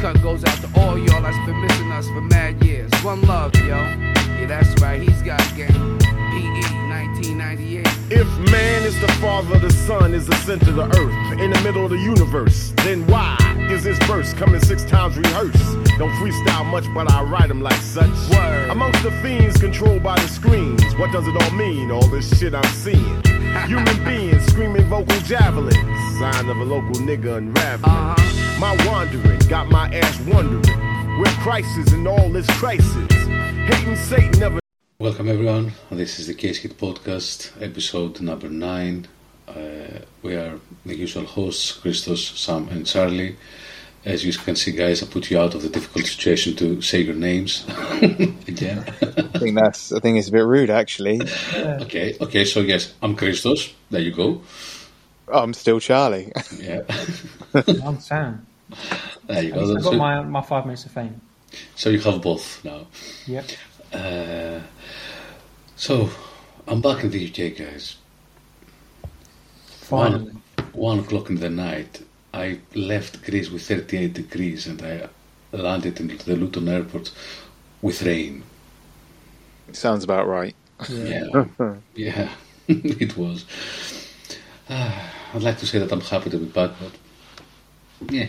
cut goes out to all y'all that's been missing us for mad years. One love, yo. Yeah, that's right, he's got game. PE 1998. If man is the father, the sun is the center of the earth, in the middle of the universe, then why is this verse coming six times rehearsed? Don't freestyle much, but I write them like such. Word. Amongst the fiends controlled by the screens, what does it all mean? All this shit I'm seeing. Human beings screaming vocal javelins, sign of a local nigga unraveling. Uh-huh. My wandering got my ass wondering where crisis and all this crisis. Hating Satan never Welcome everyone. This is the Casehit Podcast, episode number nine. Uh, we are the usual hosts, Christos, Sam, and Charlie. As you can see, guys, I put you out of the difficult situation to say your names again. I think that's. I think it's a bit rude, actually. okay, okay. So yes, I'm Christos. There you go. I'm still Charlie. Yeah, I'm Sam. There you At go. I've got my, my five minutes of fame. so you have both now. Yep. Uh, so I'm back in the UK, guys. Finally. One, one o'clock in the night, I left Greece with 38 degrees and I landed in the Luton airport with rain. Sounds about right. Yeah, yeah, it was. Ah, I'd like to say that I'm happy to be back, but yeah,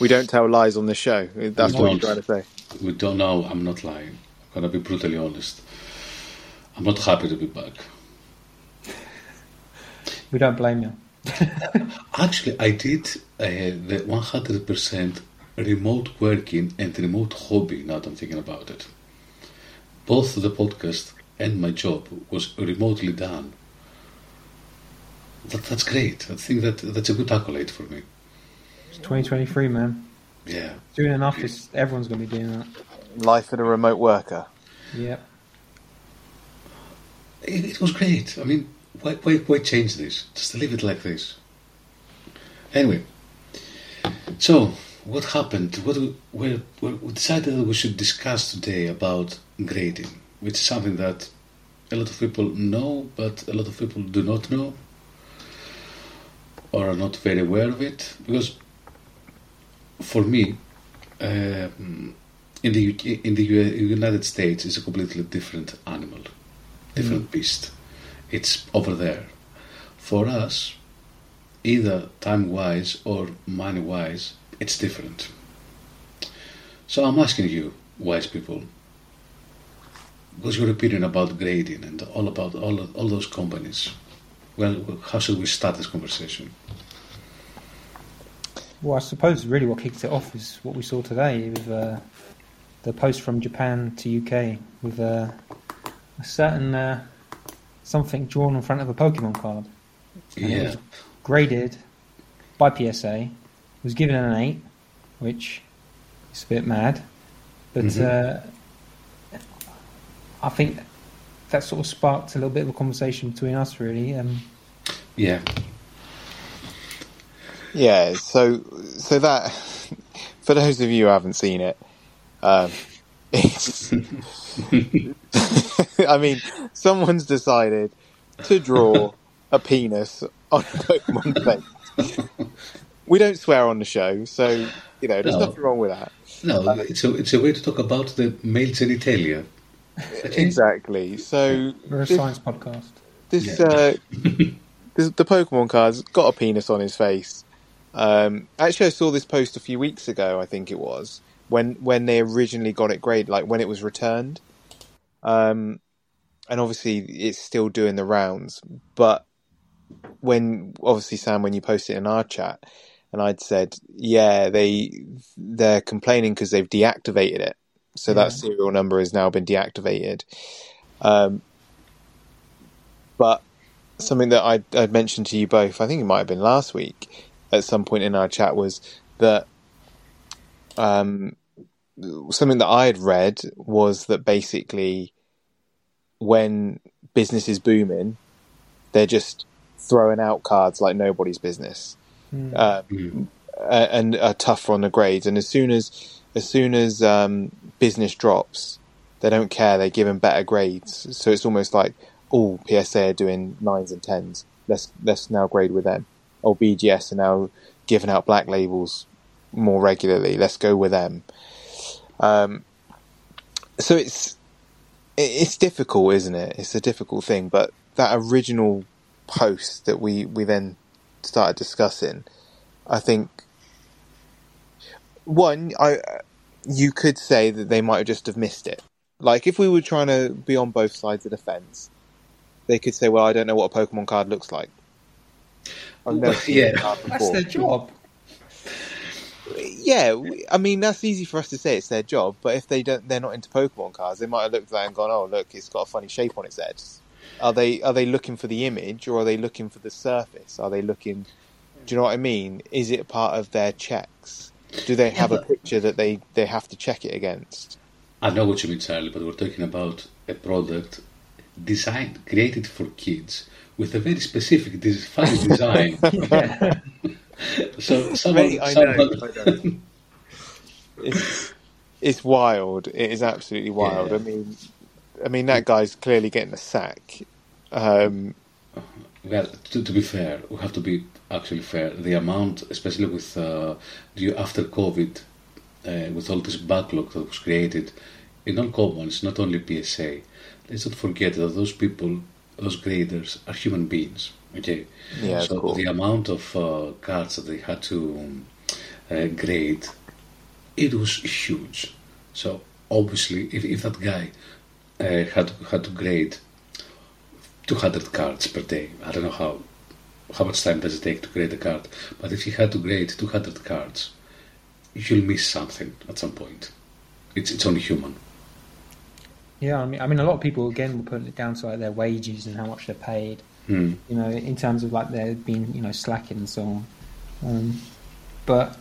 We don't tell lies on this show. That's We what you're trying to say. we don't know. I'm not lying. I'm gonna be brutally honest. I'm not happy to be back. We don't blame you. Actually, I did uh, the 100% remote working and remote hobby. Now that I'm thinking about it, both the podcast and my job was remotely done. That, that's great. I think that that's a good accolade for me. It's 2023, man. Yeah, Doing an office, everyone's going to be doing that. Life of a remote worker. Yep. it, it was great. I mean, why, why, why change this? Just leave it like this. Anyway, so what happened? What we, we, we decided that we should discuss today about grading, which is something that a lot of people know, but a lot of people do not know, or are not very aware of it. Because for me, um, in the UK, in the United States, it's a completely different animal, different beast. It's over there. For us, either time wise or money wise, it's different. So I'm asking you, wise people, what's your opinion about grading and all about all all those companies? Well, how should we start this conversation? Well, I suppose really what kicked it off is what we saw today with uh, the post from Japan to UK with uh, a certain uh, something drawn in front of a Pokemon card. And it Yeah, was graded by PSA, was given an 8, which is a bit mad. But Mhm. uh, I think that sort of sparked a little bit of a conversation between us, really. Um, yeah, Yeah. So, so that for those of you who haven't seen it, um, it's. I mean, someone's decided to draw a penis on a Pokemon face. We don't swear on the show, so you know there's No. nothing wrong with that. no, it's a it's a way to talk about the male genitalia. Exactly. So we're a this- science podcast. this Yeah. uh, this, the Pokemon card's got a penis on his face. Um, actually, I saw this post a few weeks ago. I think it was when when they originally got it graded, like when it was returned. Um, and obviously, it's still doing the rounds. But when obviously Sam, when you posted it in our chat, and I'd said, yeah, they they're complaining because they've deactivated it, so that serial number has now been deactivated. Um, but something that I'd, I'd mentioned to you both, I think it might have been last week at some point in our chat, was that um, something that I had read was that basically when business is booming, they're just throwing out cards like nobody's business. Hmm. Um, Mm. and are tougher on the grades. And as soon as as soon as um, business drops, they don't care. They give them better grades. So it's almost like, oh, PSA are doing nines and tens. Let's let's now grade with them. Or BGS are now giving out black labels more regularly. Let's go with them. Um, so it's it's difficult, isn't it? It's a difficult thing, but that original post that we we then started discussing, I think one, I you could say that they might have just have missed it. Like if we were trying to be on both sides of the fence, they could say, "Well, I don't know what a Pokemon card looks like." I've never seen Yeah. a card That's their job. Yeah, we- I mean that's easy for us to say. It's their job, but if they don't, they're not into Pokemon cards. They might have looked at that and gone, "Oh, look, it's got a funny shape on its head." Are they are they looking for the image or are they looking for the surface? Are they looking? Do you know what I mean? Is it part of their checks? Do they have a but- picture that they they have to check it against? I know what you mean, Charlie, but we're talking about a product designed, created for kids with a very specific, des- funny design. so someone, Mate, I know, I know. It's it's wild. It is absolutely wild. Yeah. I mean, I mean that guy's clearly getting a sack. Um, Well, to, to be fair, we have to be actually fair. The amount, especially with uh, after COVID, uh, with all this backlog that was created in all commons, not only PSA. Let's not forget that those people, those graders, are human beings. Okay, Yeah, so cool. the amount of uh, cards that they had to um, uh, grade, it was huge. So obviously, if, if that guy uh, had had to grade 200 cards per day. I don't know how how much time does it take to grade a card, but if you had to grade 200 cards, you'll miss something at some point. It's it's only human. Yeah, I mean, I mean, a lot of people again were putting it down to like their wages and how much they're paid. Hmm. You know, in terms of like they're being you know slacking and so on. Um, but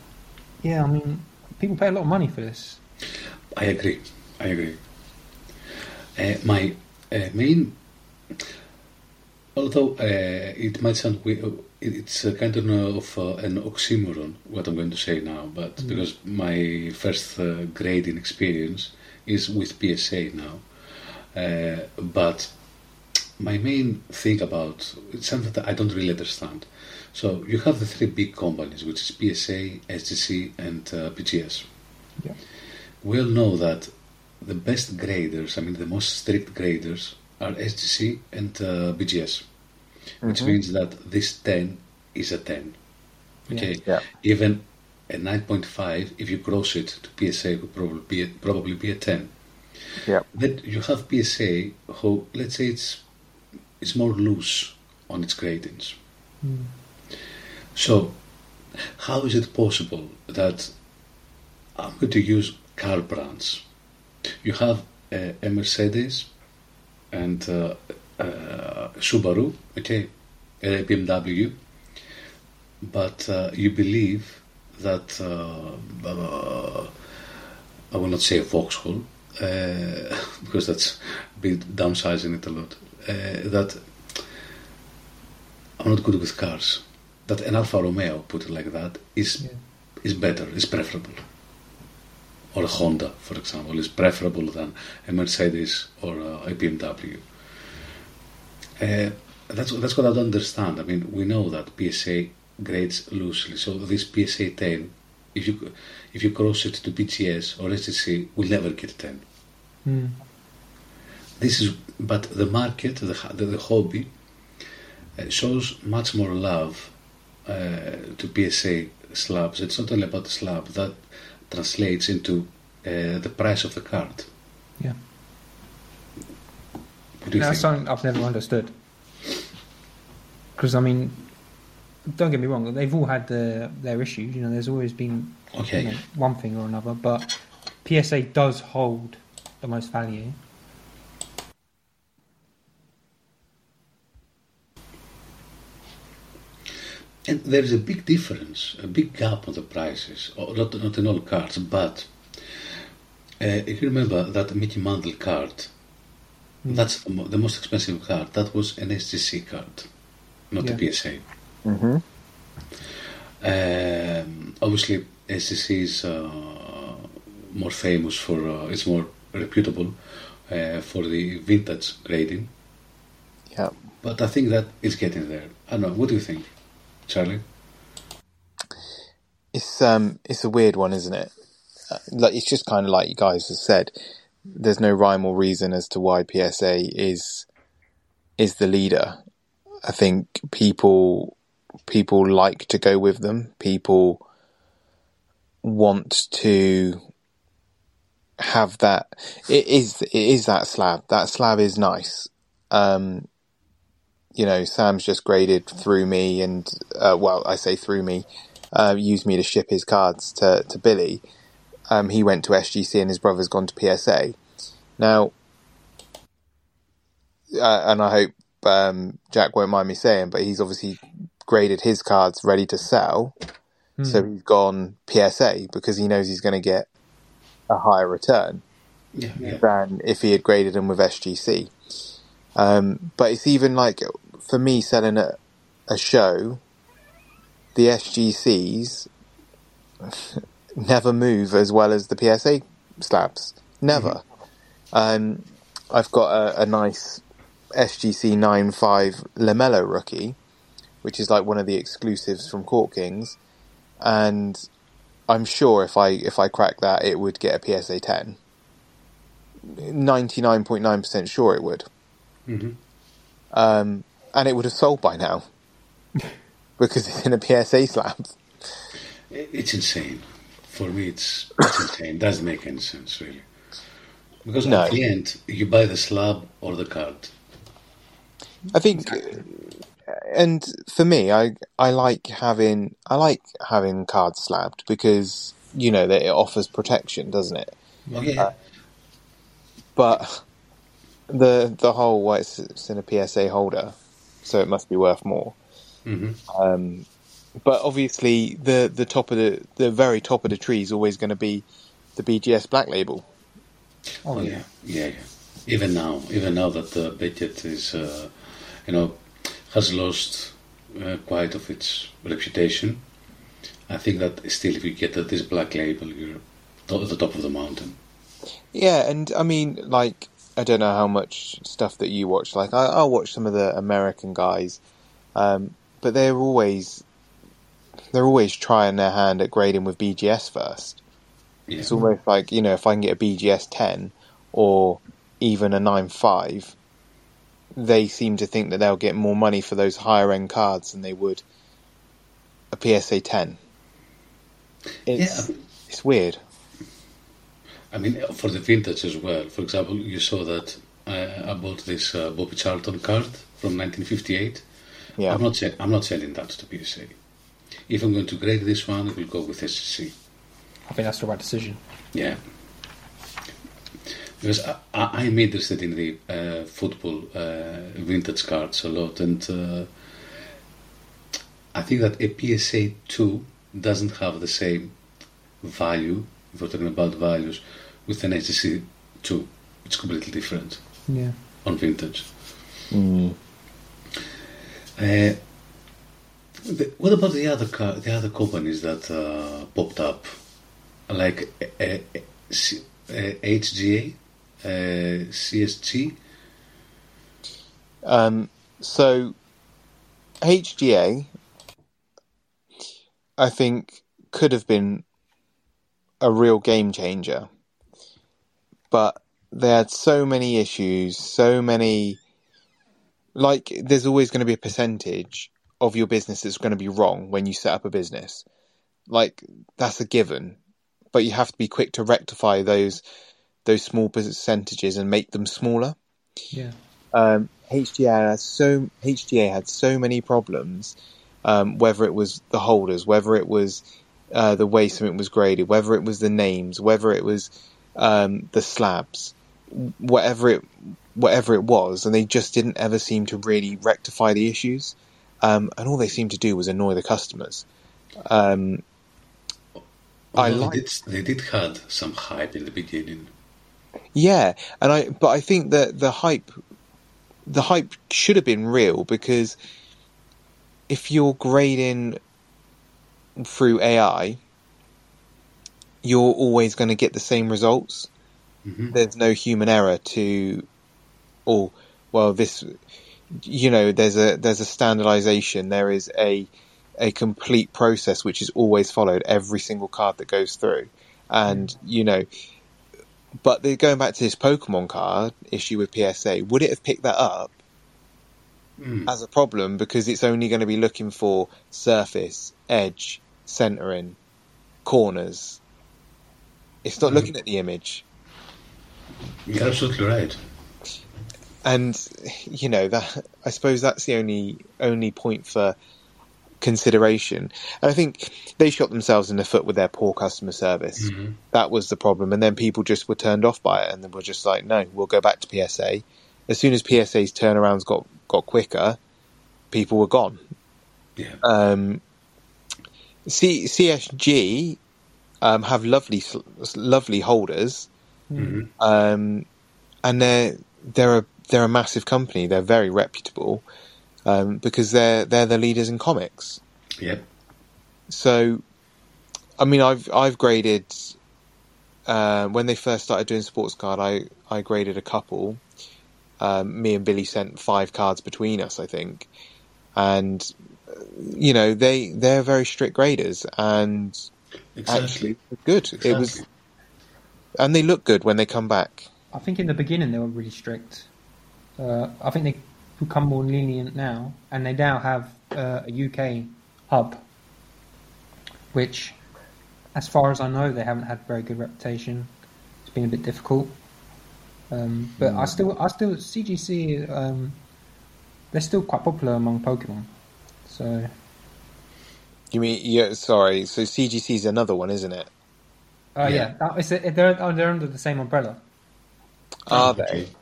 yeah, I mean, people pay a lot of money for this. I agree. I agree. Uh, my uh, main, although uh, it might sound weird, it's a kind of, of uh, an oxymoron what I'm going to say now, but because my first uh, grading experience is with PSA now, uh, but my main thing about it's something that I don't really understand. So you have the three big companies, which is PSA, SGC, and uh, BGS. Yeah. We all know that the best graders, I mean the most strict graders, are SGC and uh, BGS, which means that this 10 is a 10. Okay, Yeah. even a 9.5, if you cross it to PSA, it would probably be a, probably be a 10. yeah, Then you have PSA who, let's say, it's it's more loose on its gradings. So, how is it possible that I'm going to use car brands? You have uh, a Mercedes and uh, uh, Subaru, okay, a BMW, but uh, you believe that uh, uh, I will not say Vauxhall uh, because that's a bit downsizing it a lot. Uh, that I'm not good with cars. That an Alfa Romeo, put it like that, is Yeah. is better, is preferable. Or a Honda, for example, is preferable than a Mercedes or a, a BMW. Uh, that's that's what I don't understand. I mean, we know that PSA grades loosely, so this PSA 10, if you if you cross it to BGS or SGC, will never get 10. Mm. This is, but the market, the the, the hobby, uh, shows much more love uh, to PSA slabs. It's not only about the slab that translates into uh, the price of the card. Yeah. What do you That's something I've never understood. Because I mean, don't get me wrong, they've all had their their issues. You know, there's always been Okay. you know, one thing or another, but PSA does hold the most value. And there is a big difference, a big gap on the prices. Oh, Not, not in all cards, but uh, if you remember that Mickey Mantle card, that's the, the most expensive card. That was an SGC card, not a PSA. Hmm Um, obviously, SGC is uh, more famous for, uh, it's more reputable uh, for the vintage grading. yeah. But I think that it's getting there. I don't know. What do you think, Charlie? it's um it's a weird one, isn't it? Uh, like it's just kind of like you guys have said. There's no rhyme or reason as to why PSA is is the leader. I think people people like to go with them. People want to have that. It is it is that slab. That slab is nice. Um, you know, Sam's just graded through me, and uh, well, I say through me, uh, used me to ship his cards to to Billy. Um, he went to SGC, and his brother's gone to PSA. Now, uh, and I hope um, Jack won't mind me saying, but he's obviously graded his cards ready to sell. So he's gone PSA because he knows he's going to get a higher return Yeah, yeah. than if he had graded them with SGC. Um, but it's even like for me selling a, a show, the SGCs never move as well as the PSA slabs. Never. Um, I've got a, a nice SGC 9.5 LaMelo rookie, which is like one of the exclusives from Court Kings, and I'm sure if I if I crack that, it would get a PSA 10. 99.9% sure it would. Mhm. Um, and it would have sold by now because it's in a PSA slab. It's insane. For me, it's, it's insane. Doesn't make any sense, really. Because No. at the end, you buy the slab or the card. I think, and for me, I I like having I like having cards slabbed because you know that it offers protection, doesn't it? Yeah. But the the whole well, it's, it's in a PSA holder, so it must be worth more. hmm Um, but obviously, the the top of the the very top of the tree is always going to be the BGS Black Label. Oh, yeah. yeah. Yeah, yeah. Even now, even now that the budget is, uh, you know, has lost uh, quite of its reputation, I think that still, if you get this black label, you're at the top of the mountain. Yeah, and I mean, like, I don't know how much stuff that you watch. Like, I, I'll watch some of the American guys, um, but they're always they're always trying their hand at grading with BGS first. Yeah. It's almost like you know, if I can get a BGS ten or even a nine five, they seem to think that they'll get more money for those higher end cards than they would a PSA ten. It's Yeah. it's weird. I mean, for the vintage as well. For example, you saw that uh, I bought this uh, Bobby Charlton card from 1958. Yeah. I'm not se- I'm not selling that to PSA. If I'm going to grade this one, I will go with SGC. I think that's the right decision. Yeah. Because I, I, I'm interested in the uh, football uh, vintage cards a lot, and uh, I think that a PSA 2 doesn't have the same value, if we're talking about values, with an SGC 2. It's completely different Yeah. on vintage. Mm. Uh, the, what about the other car, the other companies that uh, popped up, like uh, uh, uh, HGA, uh, CSG? Um, so HGA, I think, could have been a real game changer, but they had so many issues, so many. Like, there's always going to be a percentage of your business that's going to be wrong when you set up a business. Like, that's a given, but you have to be quick to rectify those those small percentages and make them smaller Yeah. um, HGA had so HGA had so many problems. Um, whether it was the holders, whether it was uh, the way something was graded, whether it was the names, whether it was um, the slabs, whatever it whatever it was, and they just didn't ever seem to really rectify the issues. Um, and all they seemed to do was annoy the customers. Um, I Although like- they, did, they did had some hype in the beginning. Yeah, and I but I think that the hype the hype should have been real because if you're grading through AI, you're always going to get the same results. Mhm. There's no human error to, or well, this, you know, there's a there's a standardization. There is a a complete process which is always followed every single card that goes through, and you know. But the, going back to this Pokemon card issue with PSA, would it have picked that up Mm. as a problem because it's only going to be looking for surface, edge, centering, corners. It's not Mhm. looking at the image. You're absolutely right. and you know that I suppose that's the only only point for consideration. And I think they shot themselves in the foot with their poor customer service. Mhm. That was the problem, and then people just were turned off by it, and then were just like, "No, we'll go back to PSA." As soon as PSA's turnarounds got got quicker, people were gone. Yeah. Um, C- CSG um, have lovely lovely holders. Mhm. um, and they're they're a they're a massive company. They're very reputable um, because they're they're the leaders in comics. Yep. So, I mean, I've I've graded uh, when they first started doing sports card. I I graded a couple. Um, me and Billy sent five cards between us, I think, and uh, you know they they're very strict graders and Exactly. actually good. It was and they look good when they come back. I think in the beginning they were really strict. Uh, I think they become more lenient now, and they now have uh, a UK hub, which, as far as I know, they haven't had very good reputation. It's been a bit difficult, um, but I still, I still CGC. Um, they're still quite popular among Pokemon. So You mean yeah? Sorry, so CGC is another one, isn't it? uh, yeah, Yeah. that- it's a, they're oh, they're under the same umbrella. Are they?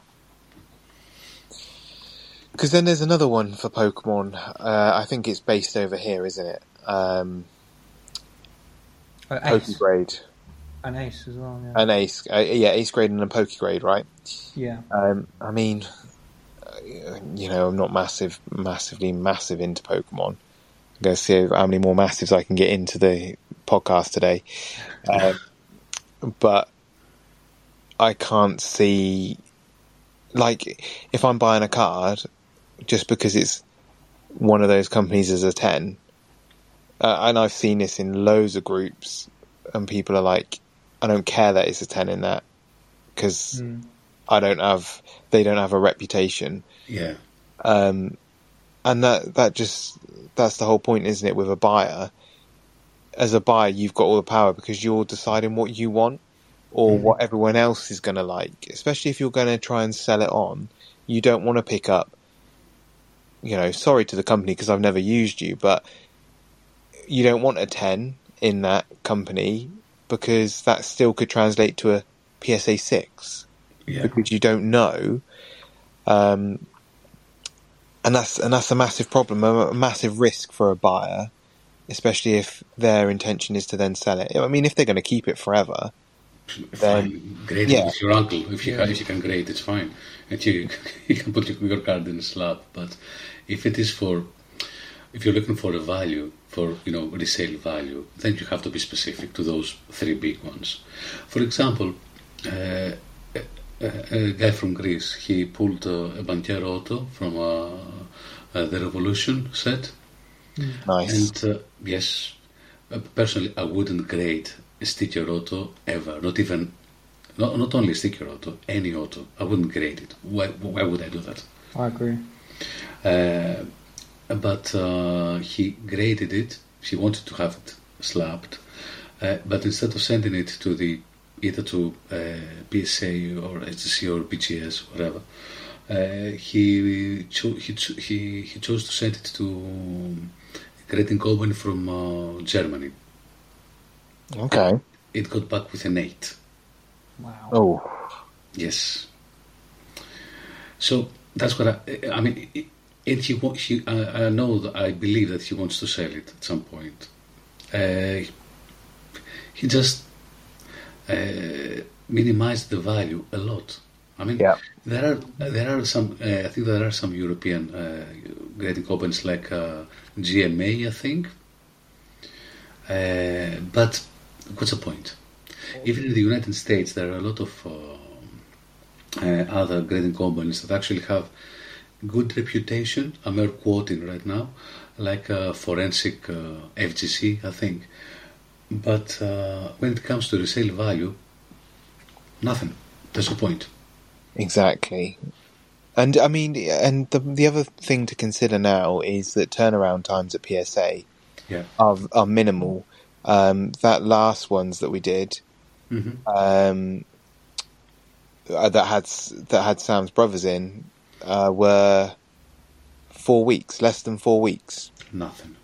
Because then there's another one for Pokemon. Uh, I think it's based over here, isn't it? Um, Ace, Pokegrade, and Ace as well. Yeah, an Ace, uh, yeah, Ace grade and a Pokegrade, right? yeah. Um, I mean, uh, you know, I'm not massive, massively massive into Pokemon. I'm going to see how many more massives I can get into the podcast today. Um, but I can't see, like, if I'm buying a card, just because it's one of those companies as a 10, uh, and I've seen this in loads of groups, and people are like, I don't care that it's a 10 in that, because Mm. I don't have, they don't have a reputation. Yeah. Um, and that, that just, that's the whole point, isn't it? With a buyer, as a buyer, you've got all the power because you're deciding what you want or Mhm. what everyone else is going to like, especially if you're going to try and sell it on. You don't want to pick up, you know, sorry to the company because I've never used you, but you don't want a 10 in that company because that still could translate to a PSA 6 Yeah. because you don't know. Um, and that's and that's a massive problem, a, a massive risk for a buyer, especially if their intention is to then sell it. I mean, if they're going to keep it forever, then-. Great yeah. with your uncle. If you Yeah. if you can grade, it's fine. And you you can put your, card in a slab. But if it is for if you're looking for a value for you know resale value, then you have to be specific to those three big ones. For example, uh, a, guy from Greece he pulled uh, a Banchero Auto from uh, uh, the Revolution set. nice. And uh, yes, personally, I wouldn't grade sticker auto ever. Not even, not, not only sticker auto, any auto. I wouldn't grade it. Why, why would I do that? I agree. Uh, but uh, he graded it. He wanted to have it slapped. uh, but instead of sending it to the either to uh, PSA or HTC or BGS, whatever, uh, he, cho- he, cho- he he chose to send it to a grading company from uh, Germany. Okay. It got back with an eight. Wow. Oh, Yes. So that's what I, I mean. It, and he, wa- he I, I know that I believe that she wants to sell it at some point. Uh, he just uh, minimized the value a lot. I mean, Yeah. there are there are some. Uh, I think there are some European uh, grading companies like uh, GMA. I think. Uh, but what's the point? Even in the United States, there are a lot of uh, uh, other grading companies that actually have good reputation. I'm air quoting right now, like a forensic uh, FGC, I think. But uh, when it comes to resale value, nothing. There's no point. Exactly. And I mean, and the the other thing to consider now is that turnaround times at PSA Yeah. are are minimal. Um, that last ones that we did, hmm um, uh, that had that had Sam's brothers in, uh, were four weeks, less than four weeks. Nothing.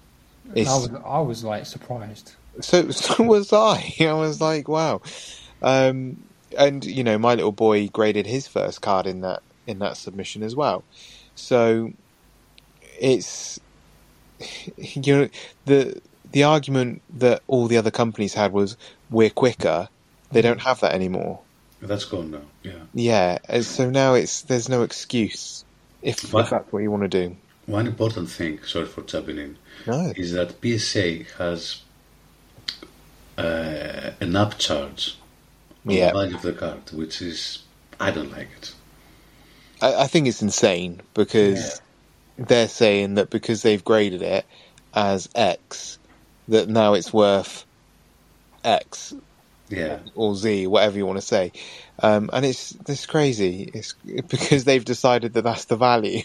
It's, I was, I was like surprised. so so was I. I was like, wow. Um, and you know, my little boy graded his first card in that in that submission as well. So it's you know the the argument that all the other companies had was we're quicker. They don't have that anymore. That's gone now. Yeah. Yeah, so now it's there's no excuse if, if that's what you want to do. One important thing, sorry for jumping in, No, is that PSA has uh, an upcharge on Yeah. the value of the card, which is I don't like it. I, I think it's insane because they're saying that because they've graded it as X, that now it's worth X Yeah. or Z, whatever you want to say. Um, and it's it's crazy. It's because they've decided that that's the value.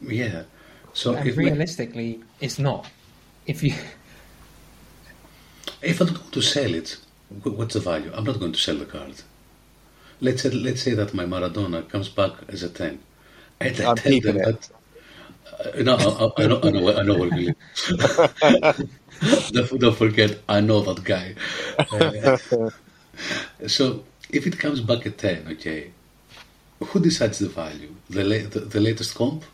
Yeah. So and if, we, realistically, it's not. If you if I'm going to sell it, what's the value? I'm not going to sell the card. Let's say, let's say that my Maradona comes back as a 10. And I I'm tell keeping them it. that. No, I, I, know, I, know, I know where live. don't, don't forget, I know that guy. Uh, so, if it comes back at 10, okay, who decides the value? The, la- the, the latest comp?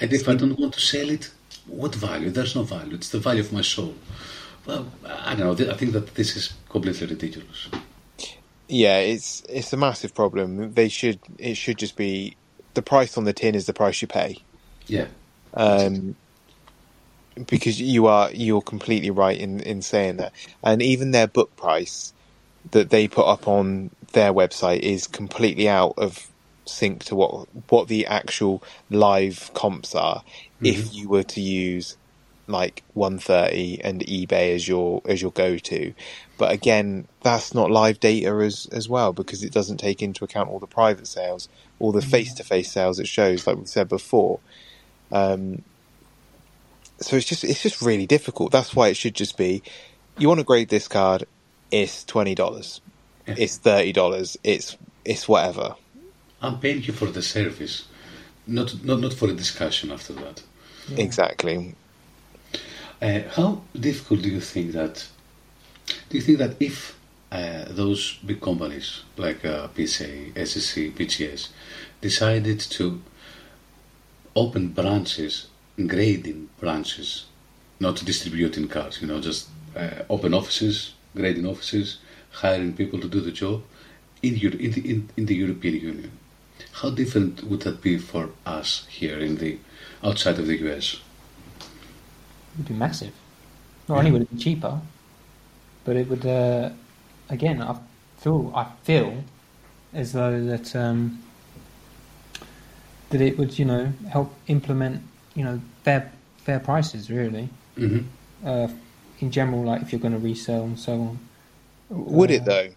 And if I don't want to sell it, what value? There's no value. It's the value of my soul. Well, I don't know. I think that this is completely ridiculous. Yeah, it's it's a massive problem. They should it should just be the price on the tin is the price you pay. Yeah. um, because you are you're completely right in in saying that, and even their book price that they put up on their website is completely out of sync to what what the actual live comps are. If you were to use like 130 and eBay as your as your go to, but again, that's not live data as as well because it doesn't take into account all the private sales, all the face to face sales it shows, like we said before. Um, so it's just it's just really difficult. That's why it should just be you want to grade this card, it's twenty dollars, Yeah. it's thirty dollars, it's it's whatever. I'm paying you for the service, not not not for a discussion after that. Exactly. Uh, how difficult do you think that? Do you think that if uh, those big companies like uh, PSA, SGC, BGS decided to open branches, grading branches, not distributing cards, you know, just uh, open offices, grading offices, hiring people to do the job in, Euro- in, the, in, in the European Union? How different would that be for us here in the outside of the US? It would be massive. Not only would it be cheaper, but it would. Uh, again, I feel I feel as though that um, that it would, you know, help implement, you know, fair fair prices. Really, hmm uh, in general, like if you're going to resell and so on. Would it Uh, though?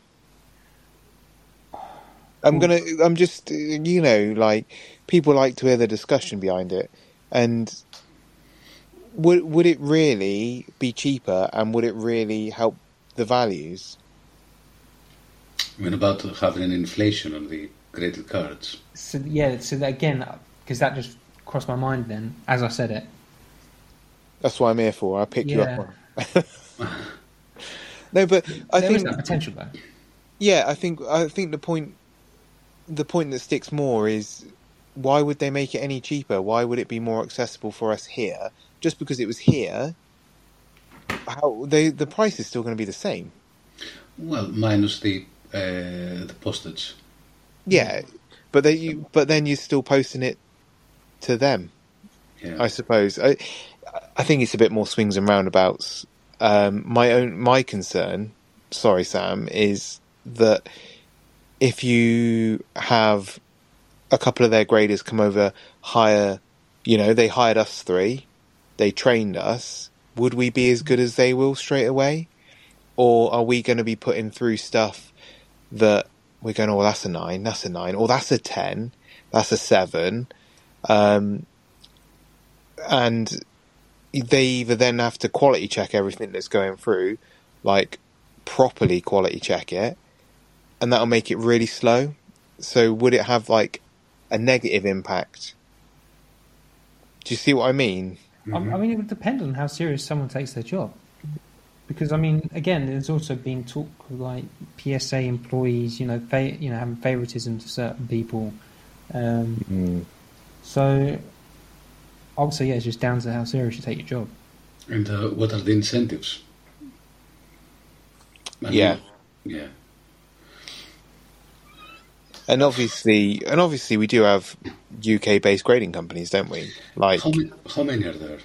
I'm gonna. I'm just. You know, like people like to hear the discussion behind it, and would would it really be cheaper, and would it really help the values? I mean, about having an inflation on the graded cards. So yeah, so that again, because that just crossed my mind. Then, as I said it, That's what I'm here for. I pick you up on. no, but I there is think that potential though. Yeah, I think I think the point the point that sticks more is why would they make it any cheaper? Why would it be more accessible for us here? Just because it was here, how they the price is still going to be the same. Well, minus the uh, the postage. Yeah, but they you but then you're still posting it to them. Yeah. I suppose. I I think it's a bit more swings and roundabouts. Um, my own my concern, sorry Sam, is that if you have a couple of their graders come over, hire, you know, they hired us three, they trained us. Would we be as good as they will straight away, or are we going to be putting through stuff that we're going, oh, that's a nine, that's a nine, or that's a ten, that's a seven, um, and they either then have to quality check everything that's going through, like properly quality check it, and that'll make it really slow. So would it have like a negative impact? Do you see what I mean? I, I mean, it would depend on how serious someone takes their job. Because I mean, again, there's also been talk of like PSA employees, you know, fa- you know, having favoritism to certain people. Um, So I would say, yeah, it's just down to how serious you take your job. And uh, what are the incentives? I mean, Yeah. yeah. And obviously, and obviously, we do have UK-based grading companies, don't we? Like, How, many, how many are there?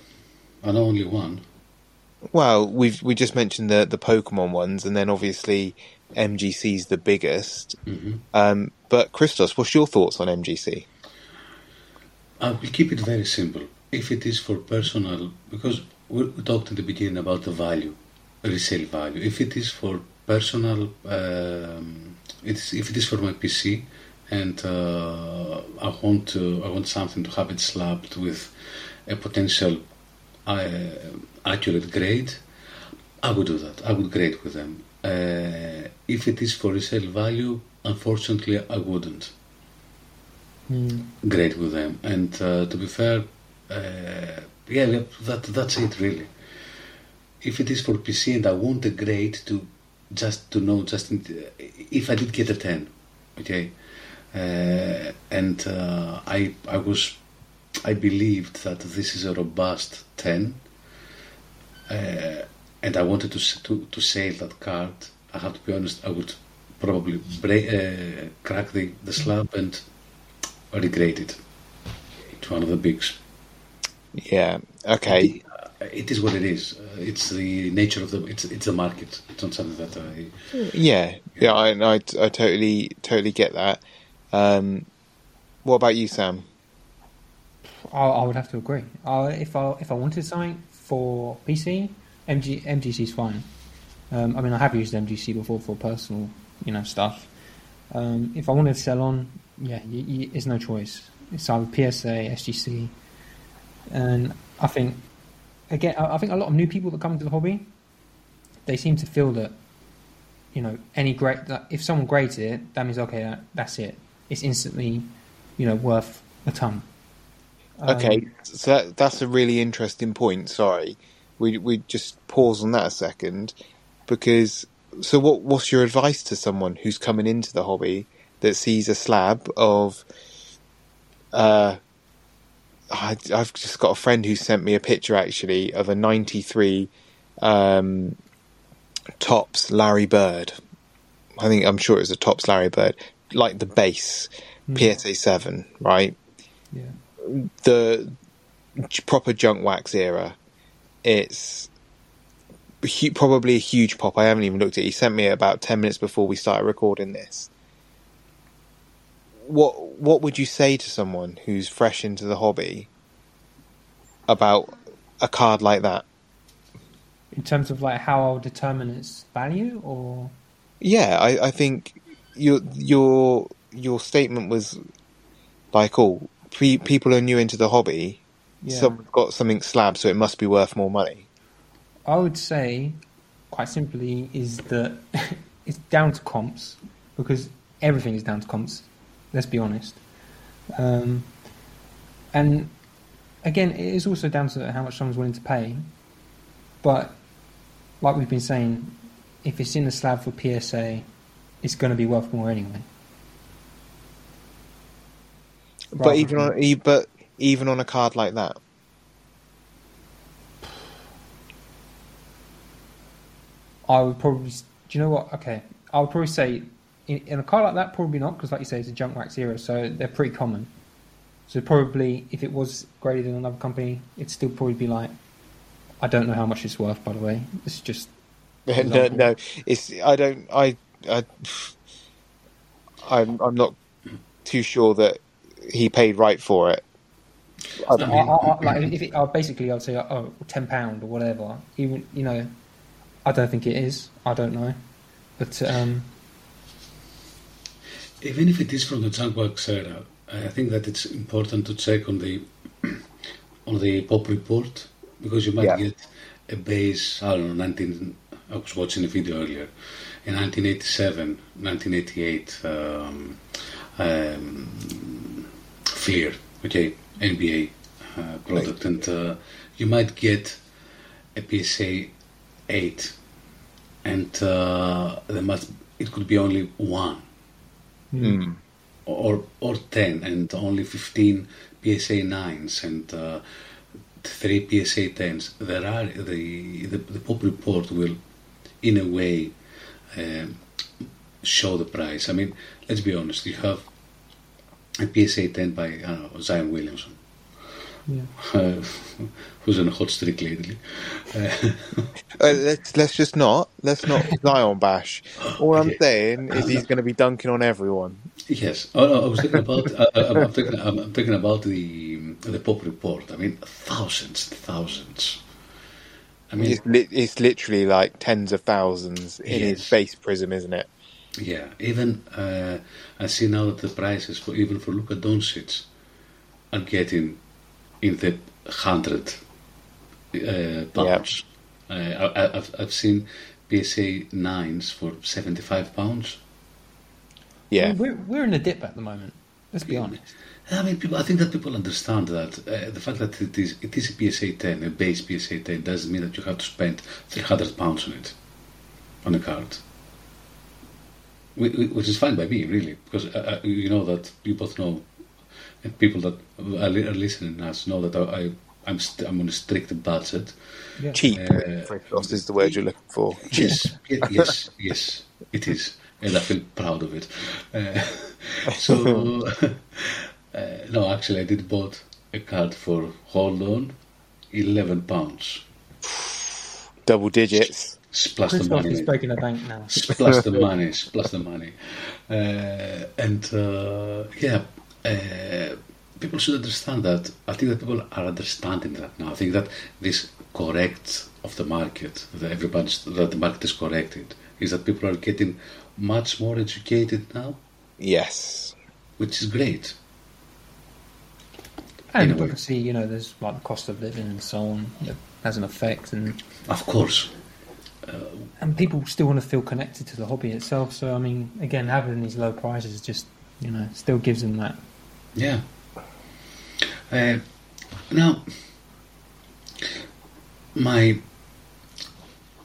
I know only one. Well, we've we just mentioned the the Pokemon ones, and then obviously MGC's the biggest. hmm Um, but Christos, what's your thoughts on MGC? I will keep it very simple. If it is for personal, because we, we talked in the beginning about the value, resale value. If it is for personal, um, it's, if it is for my PC, and uh, I want to, I want something to have it slapped with a potential uh, accurate grade, I would do that. I would grade with them. Uh, if it is for resale value, unfortunately, I wouldn't grade with them. And uh, to be fair, uh, yeah, that that's it really. If it is for PC and I want a grade to just to know just in, if I did get a ten, okay, uh, and uh, I I was I believed that this is a robust ten, uh, and I wanted to to to sell that card. I have to be honest. I would probably break, uh, crack the, the slab and regrade it to one of the bigs. Yeah. Okay. Uh, It is what it is. Uh, it's the nature of the. It's it's the market. It's not something that I. Yeah. Yeah. I I, I totally totally get that. Um, what about you, Sam? I, would have to agree. I, if I if I wanted something for PC, MG, MGC is fine. Um, I mean, I have used MGC before for personal, you know, stuff. Um, if I wanted to sell on, yeah, it's no choice. It's either PSA, SGC, and I think again, I, I think a lot of new people that come into the hobby, they seem to feel that, you know, any grade that if someone grades it, that means okay, that, that's it. It's instantly, you know, worth a ton. Um, Okay, so that, that's a really interesting point. Sorry, we we just pause on that a second because so what what's your advice to someone who's coming into the hobby that sees a slab of uh I, I've just got a friend who sent me a picture actually of a 93 um Topps Larry Bird. I think I'm sure it was a Topps Larry Bird, like the base PSA 7, right? Yeah. The proper junk wax era, it's hu- probably a huge pop. I haven't even looked at it. He sent me about 10 minutes before we started recording this. What what would you say to someone who's fresh into the hobby about a card like that? In terms of like how I'll determine its value, or Yeah, I, I think your your your statement was like, "Oh, pe- people are new into the hobby. yeah, Someone's got something slab, so it must be worth more money." I would say, quite simply, is that it's down to comps because everything is down to comps. Let's be honest. Um, and again, it is also down to how much someone's willing to pay. But like we've been saying, if it's in the slab for PSA, it's going to be worth more anyway. But even than- on but even on a card like that, I would probably. Do you know what? Okay, I would probably say in, in a car like that, probably not, because like you say, it's a junk wax era, so they're pretty common. So probably, if it was graded in another company, it'd still probably be like. I don't know how much it's worth, by the way. It's just no, no, it's I don't I I I'm I'm not too sure that he paid right for it. I, I, I, like if it, uh, basically I'd say oh ten pound or whatever. Even you know, I don't think it is. I don't know, but um, Even if it is from the Junk wax era, I think that it's important to check on the on the pop report because you might Yeah. get a base. I don't know. 19. I was watching a video earlier. In 1987, 1988, um, um, Fleer, okay, NBA uh, product, and uh, you might get a PSA 8, and uh, there must it could be only one. Mm. or or 10 and only 15 PSA 9s and uh, 3 PSA 10s there are the, the the pop report will in a way um, show the price. I mean let's be honest you have PSA 10 by I know, Zion Williamson yeah. uh, who's on a hot streak lately uh, Uh, let's let's just not let's not Zion bash. All I'm Okay. saying is he's going to be dunking on everyone. Yes, oh, no, I was thinking about. uh, uh, I'm thinking. I'm, I'm thinking about the the pop report. I mean, thousands, thousands. I mean, It's, li- it's literally like tens of thousands in his Yes. face Prizm, isn't it? Yeah. Even uh, I see now that the prices for even for Luka Doncic are getting in the hundred uh, pounds. Uh, I, I- I've I've seen PSA nines for seventy five pounds. Yeah, We're we're in a dip at the moment. Let's be honest. I mean, people. I think that people understand that uh, the fact that it is it is a PSA 10, a base PSA 10, doesn't mean that you have to spend 300 pounds on it, on a card. Whi- whi- Which is fine by me, really, because uh, uh, you know that you both know, and people that are, listening to us know that I, I I'm st- I'm on a strict budget. Yeah. cheap. Uh, Christos is the word you're looking for. Yes, yes, yes, it is, and I feel proud of it. Uh, so, uh, no, actually, I did bought a card for hold on, eleven pounds Double digits. S- plus the Christoph money. is breaking the bank now. s- plus the money, s- plus the money, uh, and uh, yeah, uh, people should understand that. I think that people are understanding that now. I think that this correct of the market, that everybody that the market is corrected, is that people are getting much more educated now, Yes. which is great. And In a way. obviously, you know, there's like the cost of living and so on that has an effect, and Of course, and people still want to feel connected to the hobby itself. So I mean, again, having these low prices just you know still gives them that. yeah. Uh, now, my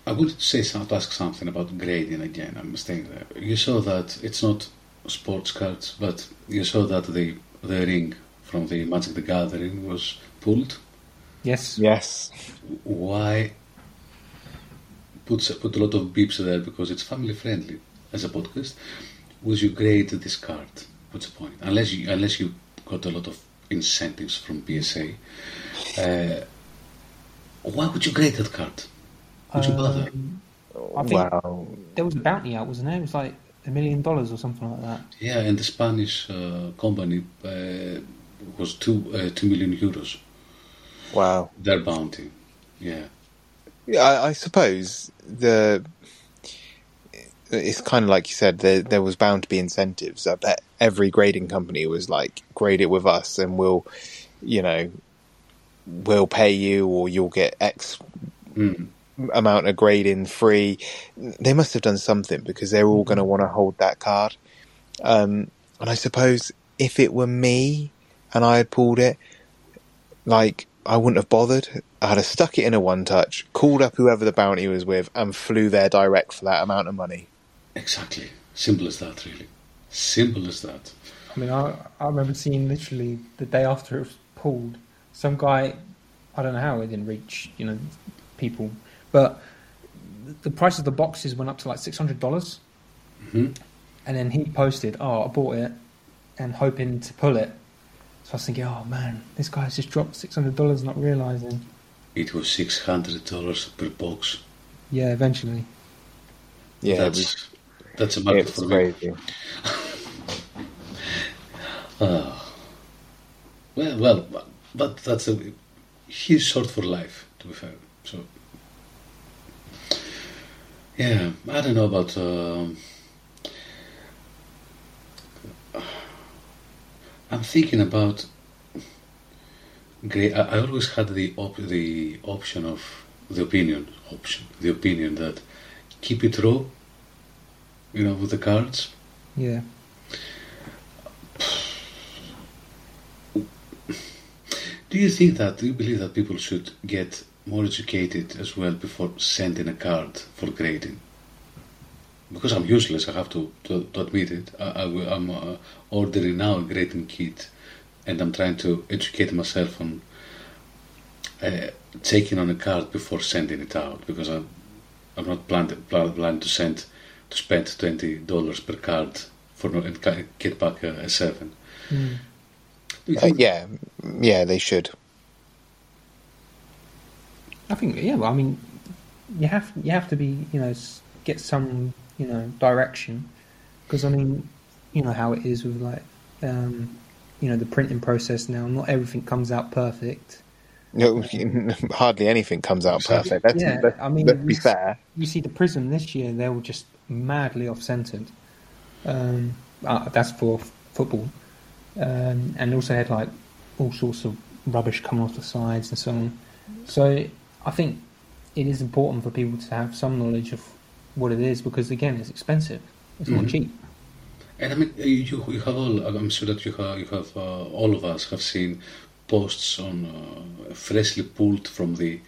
I would say some, to ask something about grading again. I'm staying there. You saw that it's not sports cards, but you saw that the the ring from the Magic the Gathering was pulled. Yes. Yes. Why put put a lot of beeps there because it's family friendly as a podcast. Would you grade this card? What's the point? Unless you unless you got a lot of incentives from PSA. Uh, why would you grade that card? Would you bother? Um, I think- Wow. there was a bounty out, wasn't there? It was like a million dollars or something like that. Yeah, and the Spanish uh, company uh, was two uh, two million euros. Wow. Their bounty. Yeah. Yeah, I, I suppose the it's kind of like you said. There, there was bound to be incentives. I bet every grading company was like, "Grade it with us, and we'll, you know, we'll pay you, or you'll get X Mm. amount of grading free." They must have done something because they're all going to want to hold that card. Um, and I suppose if it were me and I had pulled it, like I wouldn't have bothered. I'd have stuck it in a one touch, called up whoever the bounty was with, and flew there direct for that amount of money. Exactly. Simple as that, really. Simple as that. I mean, I, I remember seeing literally the day after it was pulled, some guy, I don't know how it didn't reach, you know, people, but the- the price of the boxes went up to like six hundred dollars, hmm and then he posted, "Oh, I bought it," and hoping to pull it. So I was thinking, "Oh man, this guy's just dropped six hundred dollars, not realizing." It was six hundred dollars per box. Yeah, eventually. Yeah, that's was, that's a market it for was me. crazy. Ah. Well, well, but that's a he's short for life. To be fair, so yeah, I don't know about. Um, I'm thinking about. Great. I, I always had the op- the option of the opinion option the opinion that keep it raw. You know, with the cards. Yeah. Do you think that? Do you believe that people should get more educated as well before sending a card for grading? Because I'm useless, I have to, to, to admit it. I, I, am uh, ordering now a grading kit and I'm trying to educate myself on uh, taking on a card before sending it out because I'm, I'm not planned, planned to send to spend $20 per card for and get back a, a 7. Mm. Uh, yeah, yeah, they should. I think yeah. Well, I mean, you have you have to be you know get some you know direction because I mean you know how it is with like um, you know the printing process now. Not everything comes out perfect. No, hardly anything comes out perfect. Let's, yeah, let's, I mean, let's be fair. You see the Prizm this year; they were just madly off-centered. Um, uh, that's for f- football um, and also had like all sorts of rubbish coming off the sides and so on. So I think it is important for people to have some knowledge of what it is because again, it's expensive. It's mm-hmm. not cheap. And I mean, you, you have all. I'm sure that you have, you have uh, all of us have seen posts on uh, freshly pulled from the.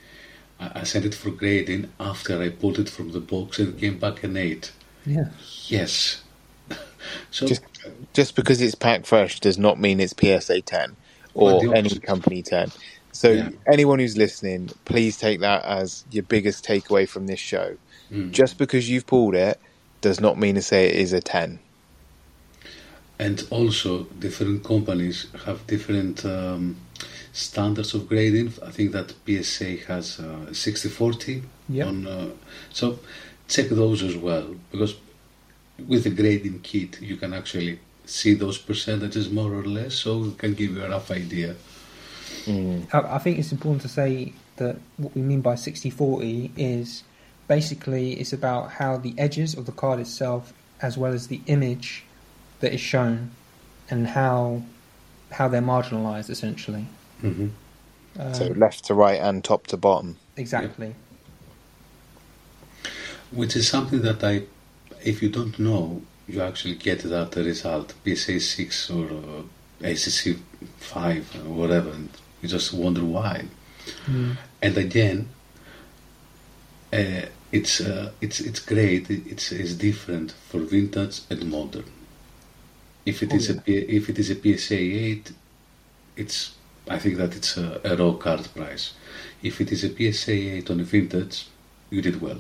I sent it for grading after I pulled it from the box and it came back an eight. Yeah. Yes. so just just because it's packed fresh does not mean it's PSA 10 or any company 10. So yeah. anyone who's listening, please take that as your biggest takeaway from this show. Mm. Just because you've pulled it does not mean to say it is a 10. And also, different companies have different um, standards of grading. I think that PSA has uh, 60-40 yep. on. Uh, so check those as well because with the grading kit, you can actually see those percentages more or less, so it can give you a rough idea. Mm. I, I think it's important to say that what we mean by 60-40 is basically it's about how the edges of the card itself, as well as the image that is shown, and how how they're marginalised essentially. Mm-hmm. Um, so left to right and top to bottom. Exactly. Yeah. Which is something that I if you don't know, you actually get that result, PSA 6 or uh, ACC 5 or whatever, and you just wonder why. Mm. And again, uh, it's uh, it's it's great. It's it's different for vintage and modern. If it oh, is yeah. a if it is a PSA 8, it's I think that it's a, a raw card price. If it is a PSA 8 on a vintage, you did well,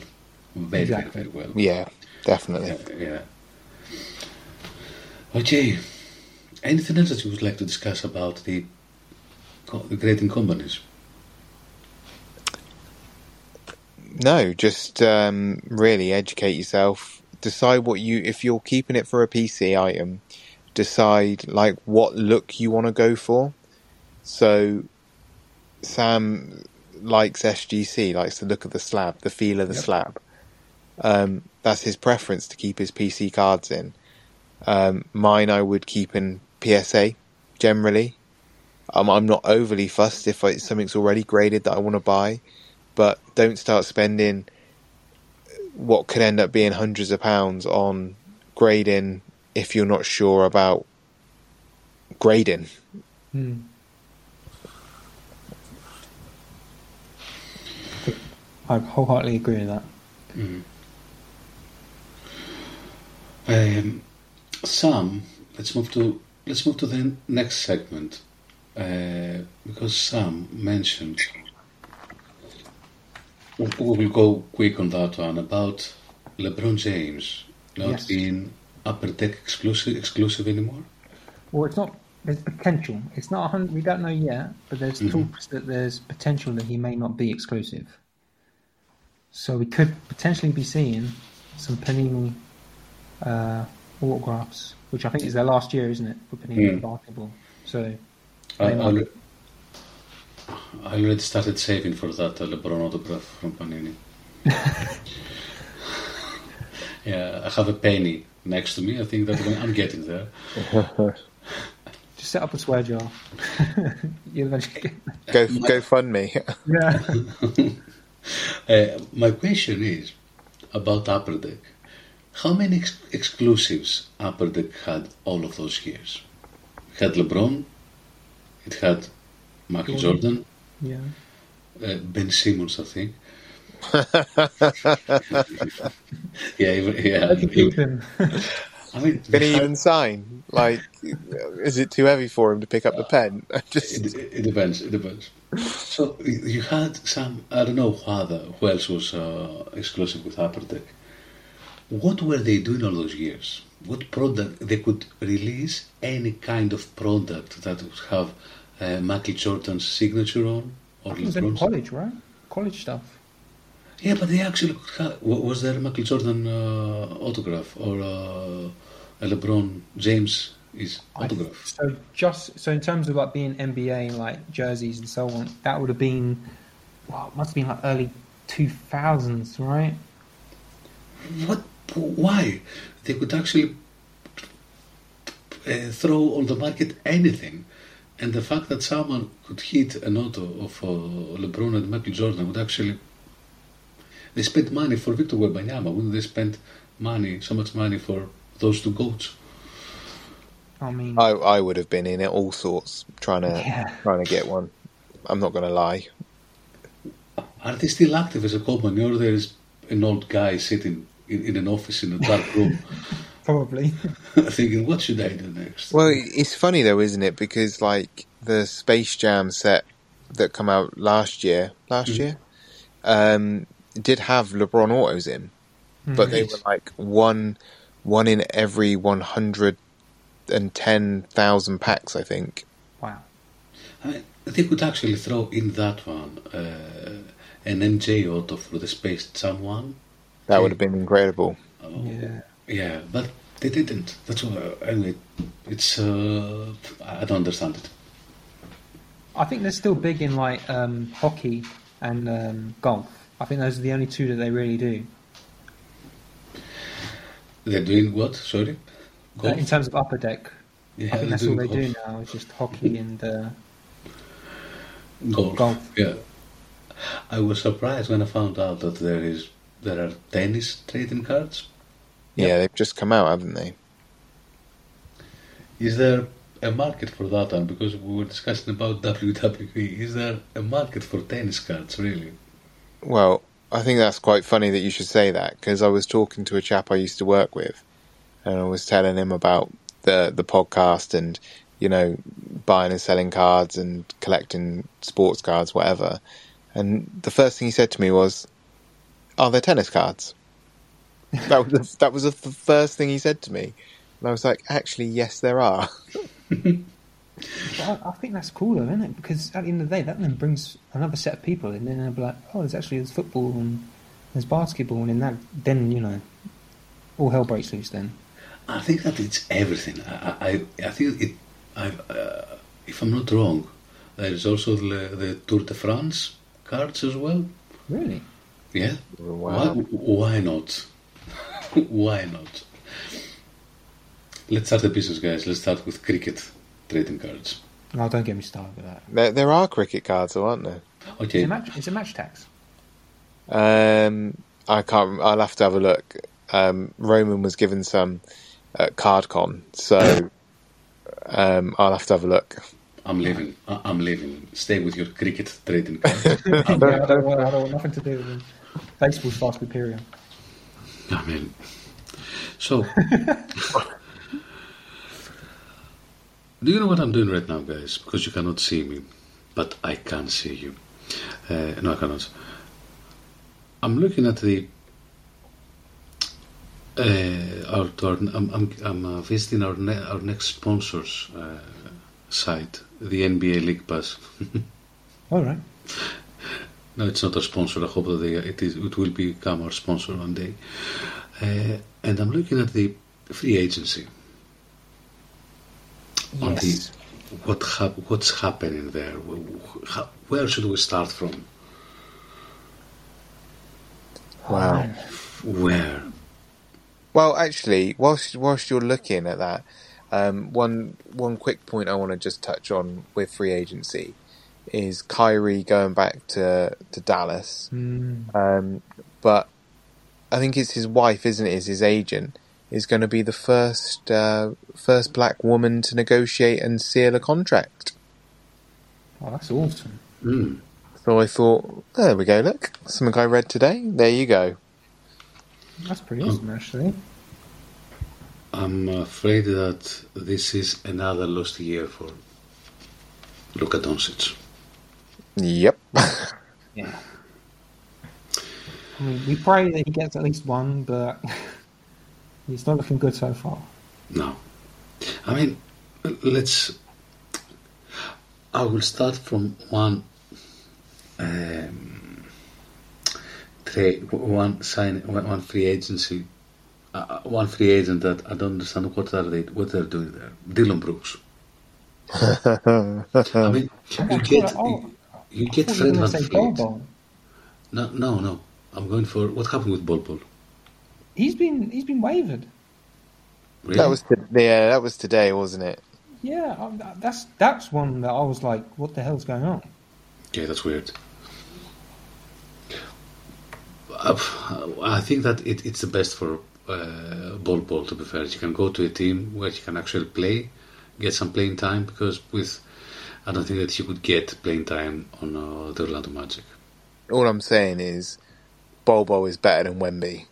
very exactly. very, very well. Yeah, Definitely. Yeah. yeah. Okay. Anything else that you would like to discuss about the, the grading companies? No, just um, really educate yourself. Decide what you, if you're keeping it for a PC item, decide like what look you want to go for. So, Sam likes SGC, likes the look of the slab, the feel of the yep. slab. Um, that's his preference to keep his PC cards in. Um, mine, I would keep in PSA generally. Um, I'm not overly fussed if I, something's already graded that I want to buy, but don't start spending what could end up being hundreds of pounds on grading if you're not sure about grading. Hmm. I wholeheartedly agree with that. Mm. Um, Sam, let's move to let's move to the next segment uh, because Sam mentioned we will go quick on that one about LeBron James not yes. being upper deck exclusive exclusive anymore. Well, it's not. There's potential. It's not. 100, we don't know yet, but there's mm-hmm. talks that there's potential that he may not be exclusive. So we could potentially be seeing some Panini uh, autographs, which I think is their last year, isn't it, for Panini mm. Basketball? So I, I, Neymar. I already started saving for that uh, LeBron autograph from Panini. yeah, I have a penny next to me. I think that when I'm getting there. Just set up a swear jar. You'll eventually get. Go go fund me. Yeah. Uh, my question is about Upper Deck. How many ex- exclusives Upper Deck had all of those years? It had LeBron, it had Michael Jordan, Yeah. uh, Ben Simmons, I think. yeah, even, yeah. I can keep even- him. I mean, Can he even sign? Like, is it too heavy for him to pick up the pen? Just It, it depends. It depends. So you had some. I don't know who other who else was uh, exclusive with Upper What were they doing all those years? What product they could release any kind of product that would have uh, Michael Jordan's signature on or It was in college, right? College stuff. Yeah, but they actually could Was there a Michael Jordan uh, autograph or uh, a LeBron James is I- autograph? So just so in terms of like being NBA like jerseys and so on, that would have been well, it must have been like early two thousands, right? What? Why? They could actually uh, throw on the market anything, and the fact that someone could hit an auto of uh, LeBron and Michael Jordan would actually. They spent money for Victor Wembanyama. Wouldn't they spend money, so much money for those two goats? I mean, I I would have been in it all sorts trying to Yeah. trying to get one. I'm not going to lie. Are they still active as a company, or there is an old guy sitting in, in an office in a dark room, probably. thinking, "What should I do next?" Well, it's funny though, isn't it? Because like the Space Jam set that come out last year, last Mhm. year, um, did have LeBron autos in, but they were like one one in every one hundred and ten thousand packs, I think. wow. I, they could actually throw in that one uh, an MJ auto for the Space Jam one. That would have been incredible. Oh, Yeah. yeah, but they didn't. That's why. Anyway, it's uh, I don't understand it. I think they're still big in like um, hockey and um, golf. I think those are the only two that they really do. They're doing what? Sorry, golf. in terms of upper deck, yeah, I think that's all doing they do now. Is just hockey and uh, Golf. Golf. Yeah, I was surprised when I found out that there is there are tennis trading cards. Yeah, they've just come out, haven't they? Is there a market for that one? Because we were discussing about WWE. Is there a market for tennis cards, really? Well, I think that's quite funny that you should say that because I was talking to a chap I used to work with, and I was telling him about the the podcast and you know buying and selling cards and collecting sports cards, whatever. And the first thing he said to me was, "Are there tennis cards?" that was the, that was the first thing he said to me, and I was like, "Actually, yes, there are." But I, I think that's cooler, isn't it? Because at the end of the day, that then brings another set of people in, and they'll be like, "Oh, there's actually there's football and there's basketball," and in that, then you know, all hell breaks loose. Then I think that it's everything. I, I, I think it. I, uh, if I'm not wrong, there is also the, the Tour de France cards as well. really, Yeah. Wow. Why, why not? why not? Let's start the business, guys. Let's start with cricket trading cards. no, don't get me started with that. There, there are cricket cards, though, aren't there? Okay. it match? Is it Match Attax? Um, I can't. I'll have to have a look. Um, Roman was given some at CardCon, so um, I'll have to have a look. I'm leaving. I- I'm leaving. Stay with your cricket trading cards. yeah, I don't, want, I don't want nothing to do with it. Baseball's far superior. I mean, so. Do you know what I'm doing right now, guys? Because you cannot see me, but I can see you. Uh, no, I cannot. I'm looking at the. Uh, our, our, I'm, I'm, I'm uh, visiting our, ne- our next sponsors uh, site, the NBA League Pass. All right. No, it's not our sponsor. I hope that they, it is. It will become our sponsor one day. Uh, and I'm looking at the free agency on Yes. the what hap- what's happening there? How- Where should we start from? Wow. Where? Well, actually, whilst whilst you're looking at that, um, one one quick point I want to just touch on with free agency is Kyrie going back to to Dallas. Mm, Um, but I think it's his wife, isn't it? Is his agent is going to be the first uh, first black woman to negotiate and seal a contract. oh, that's awesome. Mm. So I thought, there we go. Look, something I read today. There you go. That's pretty awesome, actually. I'm afraid that this is another lost year for Luka Doncic. Yep. Yeah. I mean, we pray that he gets at least one, but he's not looking good so far. No. I mean, let's. I will start from one. Um, trade, one sign, one free agency, uh, one free agent that I don't understand what are they, what they're doing there. Dillon Brooks. I mean, you get, Oh, you get you Fred Van going to say Bol Fleet. No, no, no. I'm going for what happened with Bol Bol. He's been he's been wavered. Really? That was to, yeah, that was today, wasn't it? Yeah, that's that's one that I was like, what the hell's going on? Okay, that's weird. Uh, I think that it, it's the best for uh, Bol Bol, to be fair. You can go to a team where you can actually play, get some playing time, because with. I don't think that you could get playing time on uh, the Orlando Magic. All I'm saying is, Bobo is better than Wemby.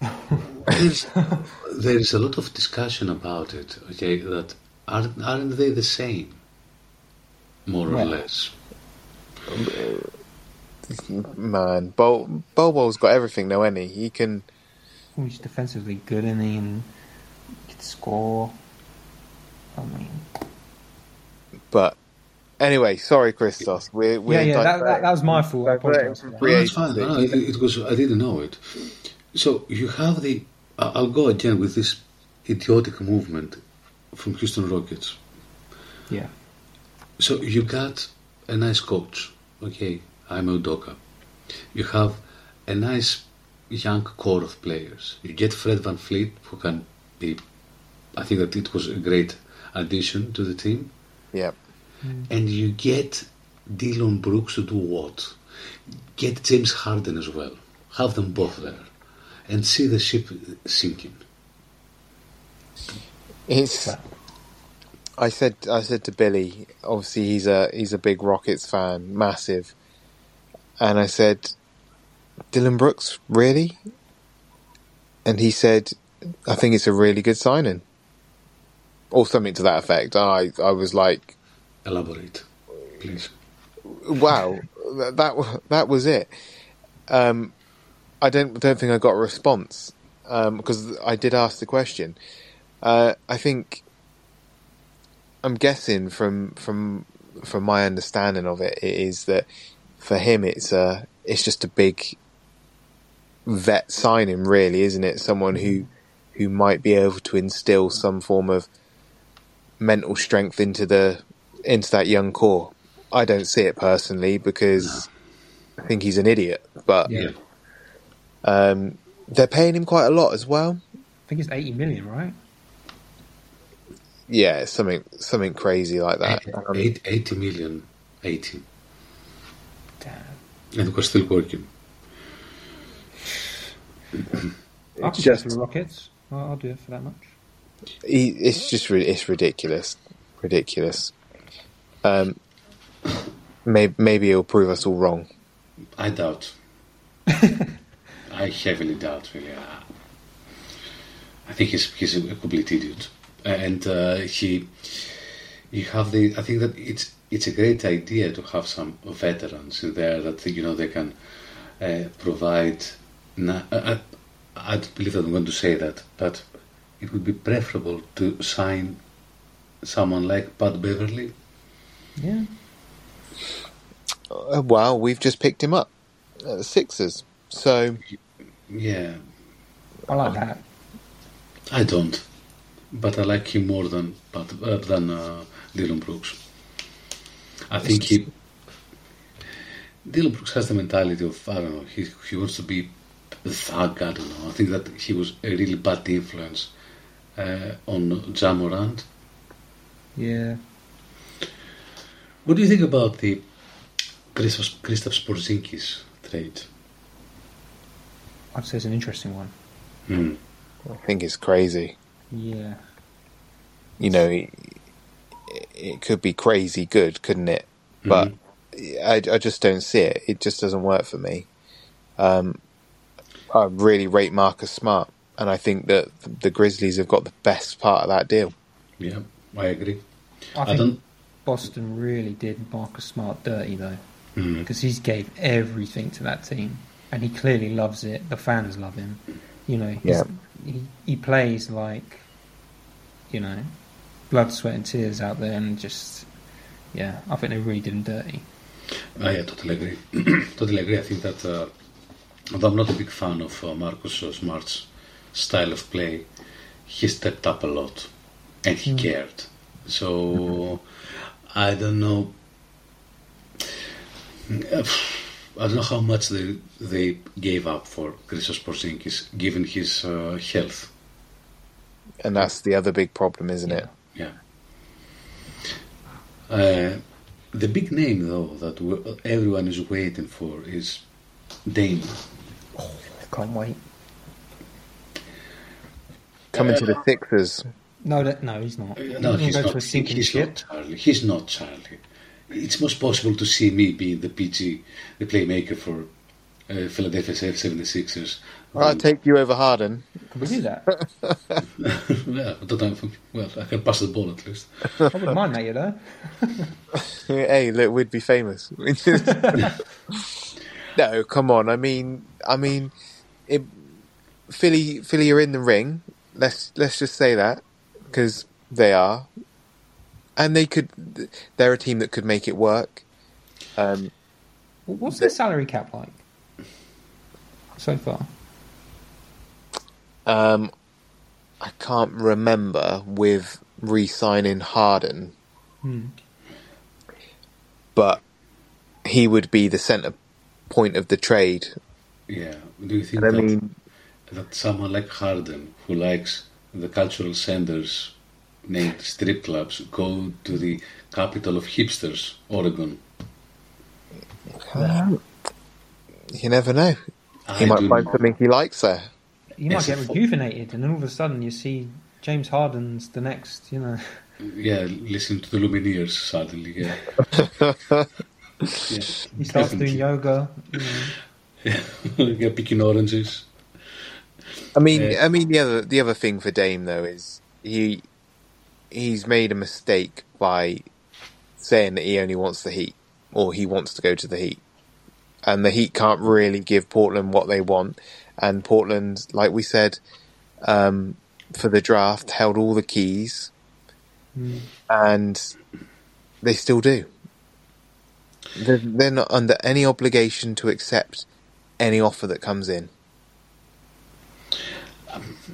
There's, there is a lot of discussion about it, okay, that aren't, aren't they the same? More or less. Mm, man, Bol Bobo's got everything though, any he? he can. He's defensively good, and he and he can score. I mean, But anyway, sorry, Christos. We're, we're yeah, yeah, that, that, that was my fault. I apologise for from No, it's fine. No, no, it, it was. I didn't know it. So you have the. I- I'll go again with this idiotic movement from Houston Rockets. Yeah, So you got a nice coach, okay, Ime Udoka. You have a nice young core of players. You get Fred VanVleet, who can be. I think that it was a great addition to the team. Yep. Mm. and you get Dillon Brooks to do what? Get James Harden as well. Have them both there, and see the ship sinking. It's. I said. I said to Billy. Obviously, he's a he's a big Rockets fan, massive. And I said, Dillon Brooks, really? And he said, I think it's a really good signing, or something to that effect. I I was like, Elaborate, please. wow, that that, that was it. Um, I don't don't think I got a response um, because I did ask the question. Uh, I think I'm guessing from from from my understanding of it, it is that for him it's a it's just a big vet signing, really, isn't it? Someone who who might be able to instill some form of mental strength into the into that young core. I don't see it personally because I think he's an idiot, but Yeah. Um, they're paying him quite a lot as well. I think it's eighty million, right? Yeah, something something crazy like that. Um, Eight, 80 million, 80. Damn. And we're still working. I'll just just- the Rockets. I'll, I'll do it for that much. he, it's just it's ridiculous, ridiculous. Um, maybe maybe he'll prove us all wrong. I doubt. I heavily doubt, really. I, I think he's, he's a complete idiot. And uh, he, you have the, I think that it's it's a great idea to have some veterans in there that, you know, they can uh, provide. Na- I, I, I don't believe that I'm going to say that, but it would be preferable to sign someone like Pat Beverley. Yeah. Uh, well, we've just picked him up, uh, the Sixers. So Yeah, I like that. I don't. but I like him more than but, uh, than uh, Dillon Brooks. I think he Dillon Brooks has the mentality of I don't know he he wants to be the thug. I don't know. I think that he was a really bad influence uh, on Ja Morant. Yeah. What do you think about the Christoph Kristaps Porzingis trade? I'd say it's an interesting one. Hmm. I think it's crazy. Yeah. You know, it, it could be crazy good, couldn't it? But I, I just don't see it. It just doesn't work for me. Um, I really rate Marcus Smart, and I think that the Grizzlies have got the best part of that deal. Yeah, I agree. I I think don't. Boston really did Marcus Smart dirty though, Hmm. because he's gave everything to that team, and he clearly loves it. The fans love him. You know, Yeah. he he plays like, you know, blood, sweat, and tears out there, and just yeah, I think they really did him dirty. Ah, yeah, totally agree. totally agree. I think that uh, although I'm not a big fan of uh, Marcus uh, Smart's style of play, he stepped up a lot and he cared. So I don't know. I don't know how much they they gave up for Christos Porzingis, given his uh, health. And that's the other big problem, isn't it? Yeah. Uh, the big name, though, that we everyone is waiting for is Dame. I can't wait. Coming to the Sixers. No, that, no, he's not. No, he's he's going to not. a sinking he's ship. not Charlie. He's not Charlie. It's most possible to see me being the PG, the playmaker for uh, Philadelphia 76ers. I'll take you over Harden. Can we do that? yeah, I don't know. Well, I can pass the ball at least. I wouldn't mind that, you know. hey, look, we'd be famous. no, come on. I mean, I mean, it, Philly, Philly are in the ring. Let's let's just say that because they are, and they could. They're a team that could make it work. Um, What's the salary cap like so far? um, I can't remember with re-signing Harden, Hmm. but he would be the centre point of the trade. Yeah. Do you think And I that, mean, that someone like Harden, who likes the cultural centers named strip clubs, go to the capital of hipsters, Oregon? Um, you never know. He I might find not. something he likes there. You might It's get rejuvenated, and then all of a sudden you see James Harden's the next. You know, Yeah, listen to the Lumineers suddenly. Yeah. yeah he starts definitely. doing yoga. You know. yeah, picking oranges. I mean, Yeah. I mean the other the other thing for Dame though is he he's made a mistake by saying that he only wants the Heat or he wants to go to the Heat, and the Heat can't really give Portland what they want, and Portland, like we said, um, for the draft, held all the keys, Mm. and they still do. They're, they're not under any obligation to accept any offer that comes in.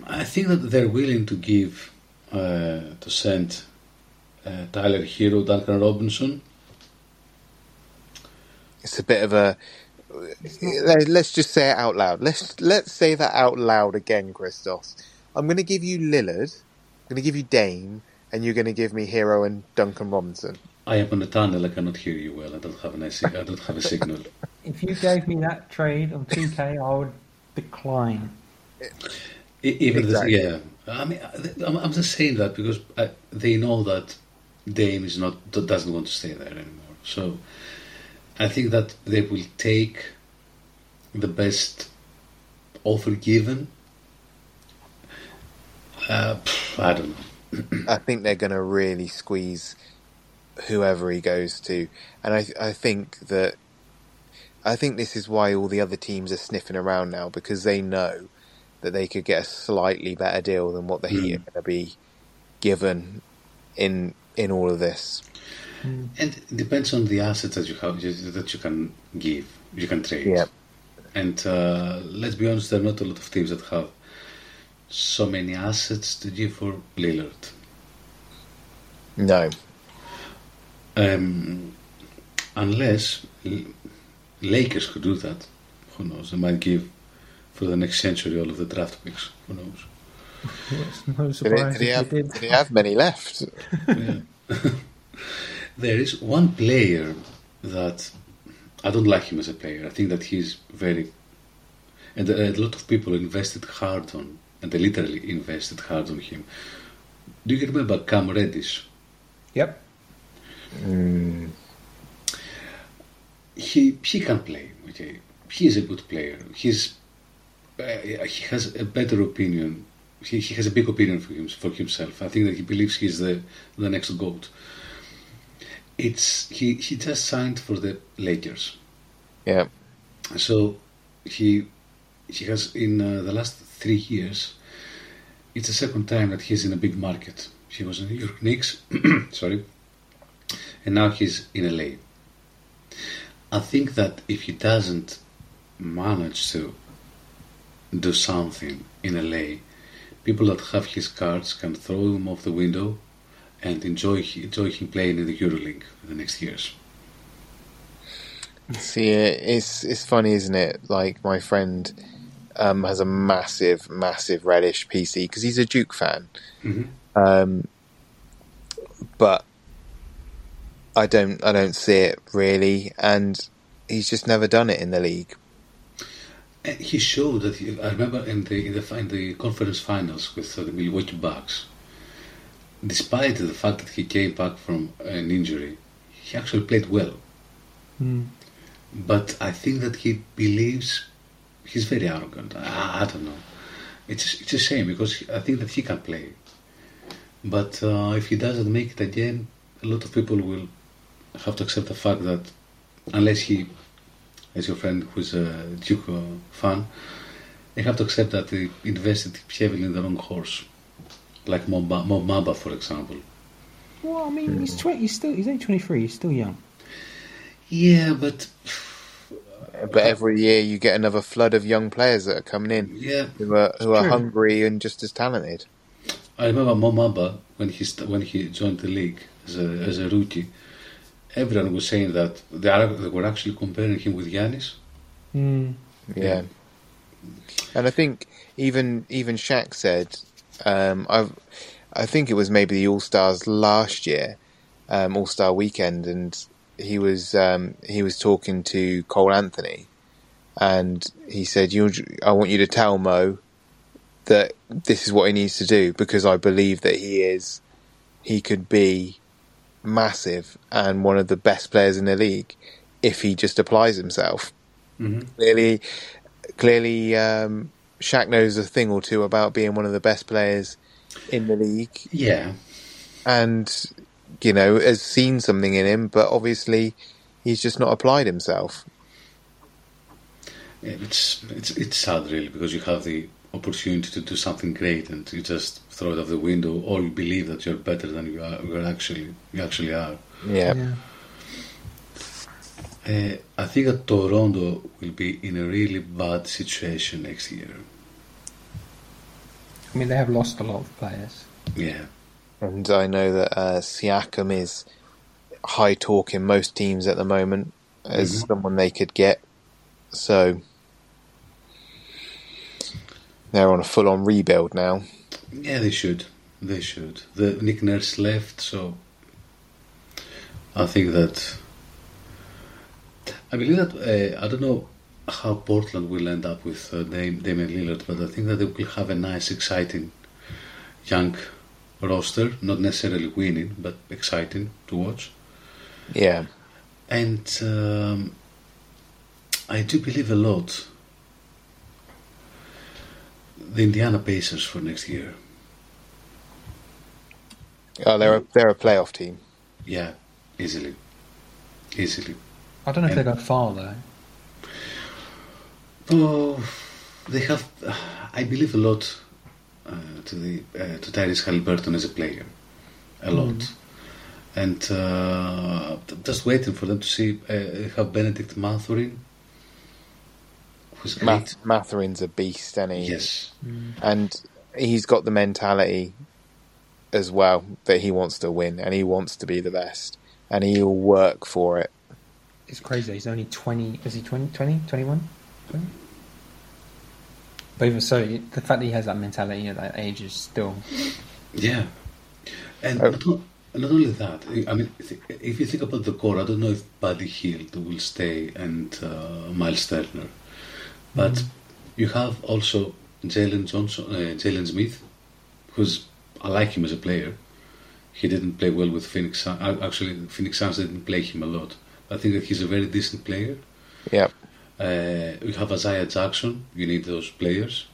I think that they're willing to give, to send uh, Tyler Herro, Duncan Robinson. It's a bit of a. Let's just say it out loud. Let's let's say that out loud again, Christos. I'm going to give you Lillard. I'm going to give you Dame, and you're going to give me Herro and Duncan Robinson. I am on a tunnel. I cannot hear you well. I don't have an I don't have a signal. If you gave me that trade on 2K, I would decline. Even Exactly. the, yeah, I mean, I'm just saying that because I, they know that Dame is not doesn't want to stay there anymore. So I think that they will take the best offer given. Uh, I don't know. I think they're going to really squeeze whoever he goes to, and I I think that I think this is why all the other teams are sniffing around now because they know that they could get a slightly better deal than what the Heat are going to be given in in all of this. Mm. And it depends on the assets that you have that you can give, you can trade. Yeah. And uh, let's be honest, there are not a lot of teams that have so many assets to give for Lillard. No. Um, unless L- Lakers could do that, who knows? They might give for the next century all of the draft picks. Who knows? It's no Did he, surprise did, he have, they did. did he have many left? There is one player that I don't like him as a player. I think that he's very, and a lot of people invested hard on, and they literally invested hard on him. Do you remember Cam Reddish? Yep. Mm, he he can play. Okay, he is a good player. He's uh, he has a better opinion. He, he has a big opinion for him for himself. I think that he believes he's the the next goat. It's he he just signed for the Lakers, yeah. so he he has in uh, the last three years. It's the second time that he's in a big market. He was in New York Knicks, sorry, and now he's in LA. I think that if he doesn't manage to do something in LA, people that have his cards can throw him off the window and enjoy enjoy him playing in the EuroLeague in the next years. See, it's it's funny, isn't it? Like my friend um, has a massive, massive Reddish PC because he's a Duke fan. Mhm. Um, but I don't, I don't see it really, and he's just never done it in the league. He showed that. He, I remember in the in the in the conference finals with uh, the Milwaukee Bucks. Despite the fact that he came back from an injury, he actually played well. Mm. But I think that he believes he's very arrogant. I, I don't know. It's it's a shame because I think that he can play. But uh, if he doesn't make it again, a lot of people will have to accept the fact that unless he, as your friend who's a Duke uh, fan, they have to accept that they invested heavily in the wrong horse, like Mo Ba- Bamba, for example. Well, I mean, he's twenty. He's still. He's only twenty three. He's still young. Yeah, but But every year you get another flood of young players that are coming in yeah, who are who are hungry and just as talented. I remember Mo Bamba when he st- when he joined the league as a as a rookie. Everyone was saying that they, are, they were actually comparing him with Giannis. Mm. Yeah. And I think even even Shaq said, um, I I think it was maybe the All Stars last year, um, All Star weekend, and he was um, he was talking to Cole Anthony, and he said, "You, I want you to tell Mo that this is what he needs to do because I believe that he is, he could be massive and one of the best players in the league if he just applies himself." Mm-hmm. clearly, clearly, um, Shaq knows a thing or two about being one of the best players in the league, Yeah, and you know has seen something in him, but obviously he's just not applied himself. Yeah, it's it's it's sad really because you have the opportunity to do something great and you just throw it out of the window, or you believe that you're better than you are. You are actually you actually are. Yeah, Uh, I think that Toronto will be in a really bad situation next year. I mean, they have lost a lot of players. Yeah, and I know that uh, Siakam is high talk in most teams at the moment as Mhm. someone they could get. So they're on a full-on rebuild now. Yeah, they should. They should. The Nick Nurse left, so I think that I believe that uh, I don't know how Portland will end up with uh, Dam- Damian Lillard, but I think that they will have a nice, exciting young roster. Not necessarily winning, but exciting to watch. Yeah, And um, I do believe a lot the Indiana Pacers for next year. Oh, they're a, they're a playoff team. Yeah, easily, easily. I don't know if And- they go far though. Oh, they have. I believe a lot uh, to the uh, to Tyrese Halliburton as a player, a lot, and uh, just waiting for them to see uh, how Bennedict Mathurin, who's. Math, Mathurin's a beast, and he Yes, and he's got the mentality as well that he wants to win and he wants to be the best and he'll work for it. It's crazy. He's only 20. Is he 20, 20 21? 20? But even so, the fact that he has that mentality at that age is still. Yeah, and Oh. not, not only that. I mean, if you think about the core, I don't know if Buddy Hield will stay and uh, Miles Turner, but you have also Jalen Johnson, uh, Jalen Smith, who's I like him as a player. He didn't play well with Phoenix. Sun- uh, Actually, Phoenix Suns didn't play him a lot. I think that he's a very decent player. Yeah. Uh, you have Isaiah Jackson. You need those players.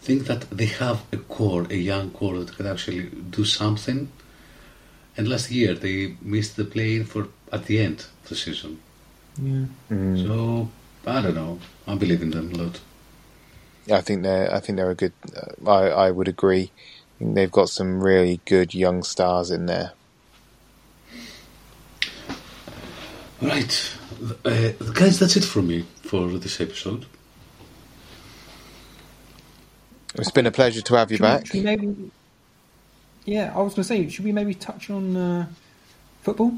Think that they have a core, a young core that can actually do something. And last year they missed the play for at the end of the season. Yeah. Mm. So I don't know. I believe in them a lot. I think they're. I think they're a good. Uh, I I would agree. I think they've got some really good young stars in there. Right, uh, guys. That's it from me for this episode. It's been a pleasure to have you Should back. should we maybe, yeah, I was going to say, should we maybe touch on uh, football?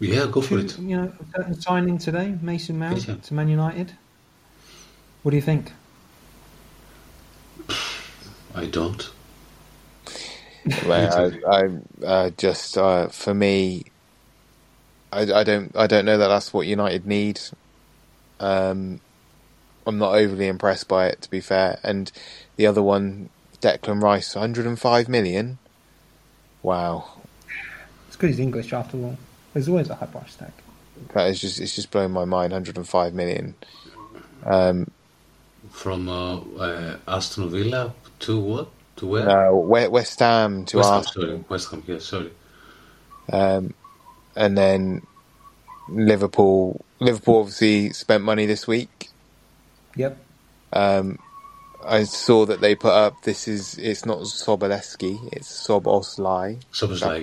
Yeah, go for Should- it. You know, a certain signing today, Mason Mount Yeah. to Man United. What do you think? I don't. Well, I, I uh, just uh, for me, I, I don't I don't know that that's what United need. Um, I'm not overly impressed by it, to be fair. And the other one, Declan Rice, 105 million. Wow, It's because he's English after all. There's always a high price tag. that is just it's just blown my mind. 105 million. Um, From uh, uh, Aston Villa to what? To where? no, West, West Ham to West Ham. Arsenal. Sorry, West Ham. Yeah, sorry. Um, and then Liverpool. Liverpool obviously spent money this week. Yep. Um, I saw that they put up. This is it's not Soboleski, it's Szoboszlai. Something That like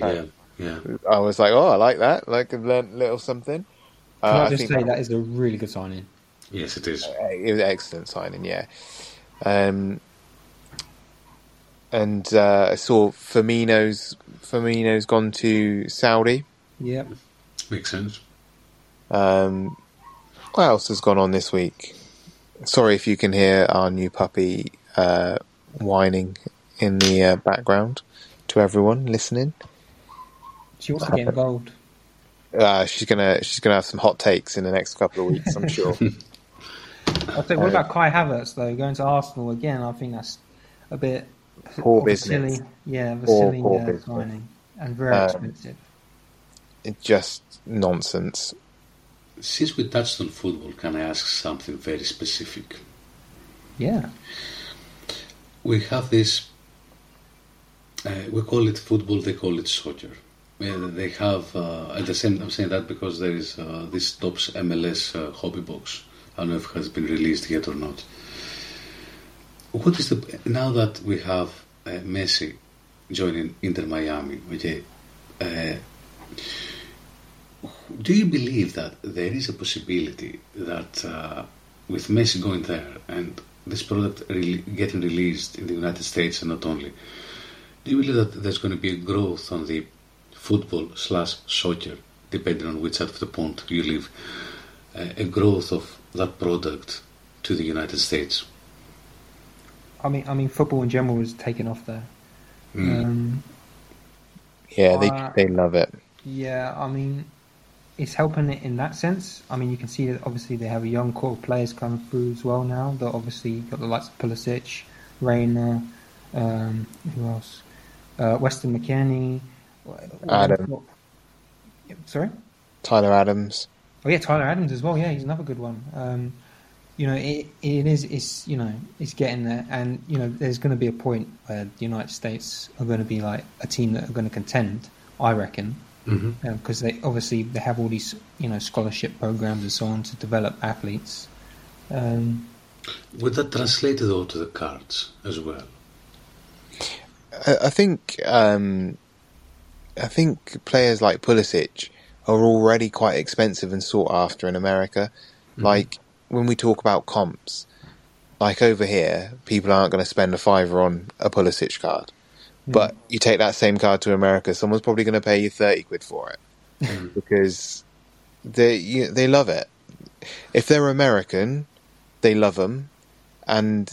yeah, yeah. I was like, oh, I like that. Like I've learned a little something. Can Uh, I I just think say that is a really good signing? Yes, it is. it was an excellent signing. Yeah. Um, and uh, I saw Firmino's Firmino's gone to Saudi. Yep. Makes sense. Um, what else has gone on this week? Sorry if you can hear our new puppy uh, whining in the uh, background to everyone listening. She wants to get involved. Uh, she's gonna she's gonna have some hot takes in the next couple of weeks, I'm sure. I'll say, what about Kai Havertz though? Going to Arsenal again, I think that's a bit Poor business. silly, yeah, of Poor, silly poor uh, business. signing and very Um, expensive. it's just nonsense. Since we touched on football, can I ask something very specific? Yeah, We have this. Uh, we call it football. They call it soccer. Uh, they have uh, at the same. I'm saying that because there is uh, this Topps MLS uh, hobby box. I don't know if it has been released yet or not. What is the now that we have uh, Messi joining Inter Miami? Okay, uh, do you believe that there is a possibility that uh, with Messi going there and this product really getting released in the United States and not only, do you believe that there's going to be a growth on the football slash soccer, depending on which side of the pond you live, uh, a growth of that product to the United States? I mean, I mean, football in general is taking off there. Mm. Um, Yeah, they Uh, they love it. yeah, I mean, it's helping it in that sense. I mean, you can see that obviously they have a young core of players coming through as well now. That obviously got the likes of Pulisic, Reyna, um, who else? Uh, Weston McKennie, Adam. Sorry. Tyler Adams. Oh yeah, Tyler Adams as well. Yeah, he's another good one. Um, you know, it, it is. It's you know, it's getting there, and you know, there's going to be a point where the United States are going to be like a team that are going to contend. I reckon, because they obviously they have all these you know scholarship programs and so on to develop athletes. Um, Would that translate though to the cards as well? I, I think um, I think players like Pulisic are already quite expensive and sought after in America. Like when we talk about comps, like over here, people aren't going to spend a fiver on a Pulisic card. Hmm. But you take that same card to America, someone's probably going to pay you thirty quid for it hmm. because they you, they love it. If they're American, they love them, and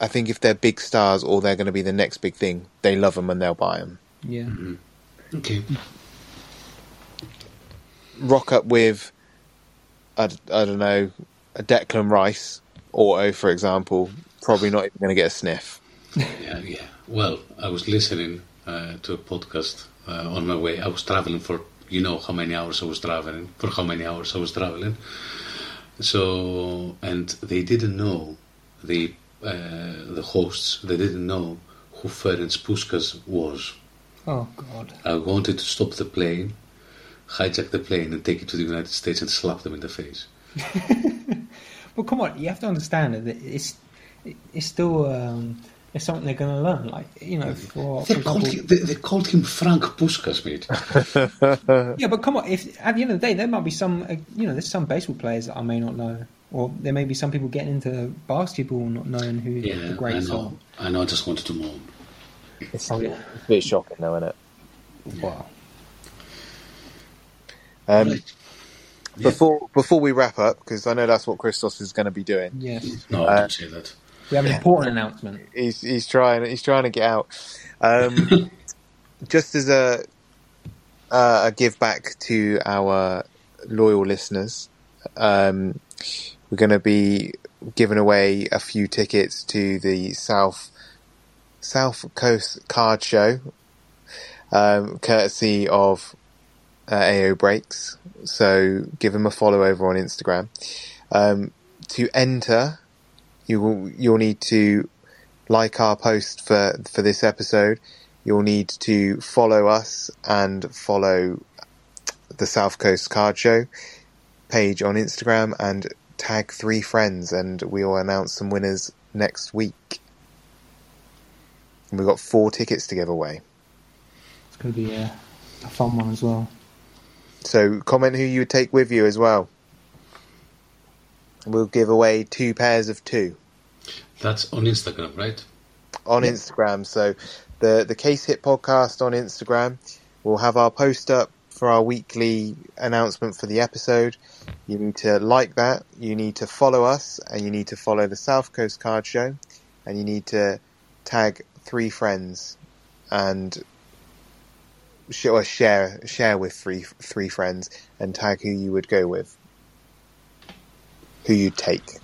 I think if they're big stars or they're going to be the next big thing, they love them and they'll buy them. Yeah. Mm-hmm. Okay. Rock up with, I, I don't know, a Declan Rice auto, for example, probably not even going to get a sniff. Yeah, yeah. Well, I was listening uh, to a podcast uh, on my way. I was traveling for you know how many hours I was traveling for how many hours I was traveling. So and they didn't know the uh, the hosts. They didn't know who Ferenc Puskas was. Oh God. I wanted to stop the plane, hijack the plane, and take it to the United States and slap them in the face. Well, come on. You have to understand that it's it's still um, it's something they're going to learn. Like you know, for, for They called, example, him, they, they called him Frank Puskas, mate. yeah, but come on. If at the end of the day, there might be some uh, you know, there's some baseball players that I may not know, or there may be some people getting into basketball not knowing who Yeah, the I greats are. I know. I just wanted to moan. It's, Oh, yeah. it's a bit shocking, though, isn't it? Wow. Um, Right. Before before we wrap up, because I know that's what Christos is going to be doing. Yes. No, Uh, don't say that. We have an important announcement. He's he's trying he's trying to get out. Um, just as a uh, a give back to our loyal listeners, um, we're going to be giving away a few tickets to the South South Coast Card Show, um, courtesy of uh, AO Breaks. So give him a follow over on Instagram. Um, to enter, you will you'll need to like our post for for this episode. You'll need to follow us and follow the South Coast Card Show page on Instagram and tag three friends, and we will announce some winners next week. And we've got four tickets to give away. It's going to be a, a fun one as well. So comment who you would take with you as well. We'll give away two pairs of two. That's on Instagram, right? on Instagram. So the the Casehit podcast on Instagram. We'll have our post up for our weekly announcement for the episode. You need to like that. You need to follow us, and you need to follow the South Coast Card Show, and you need to tag three friends and sh- or share share with three three friends and tag who you would go with, who you'd take.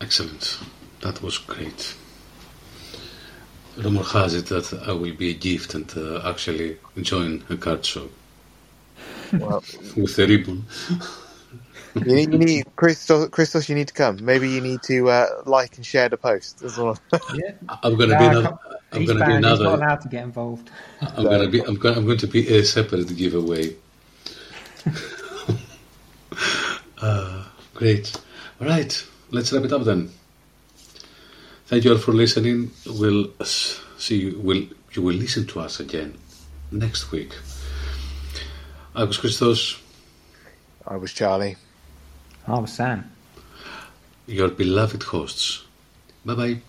Excellent. That was great. Rumor has it that I will be a gift and uh, actually join a card show Well, with a ribbon. You need, you need Christos, Christos, you need to come. Maybe you need to uh, like and share the post as well. Yeah. I'm gonna be another. Come- I'm gonna be banned, He's not another. allowed to get involved. I'm gonna be. I'm, go- I'm going to be a separate giveaway. uh, great. All right. Let's wrap it up then. Thank you all for listening. We'll see you. Will you will listen to us again next week? I was Christos, I was Charlie. I was Sam. your beloved hosts. Bye bye.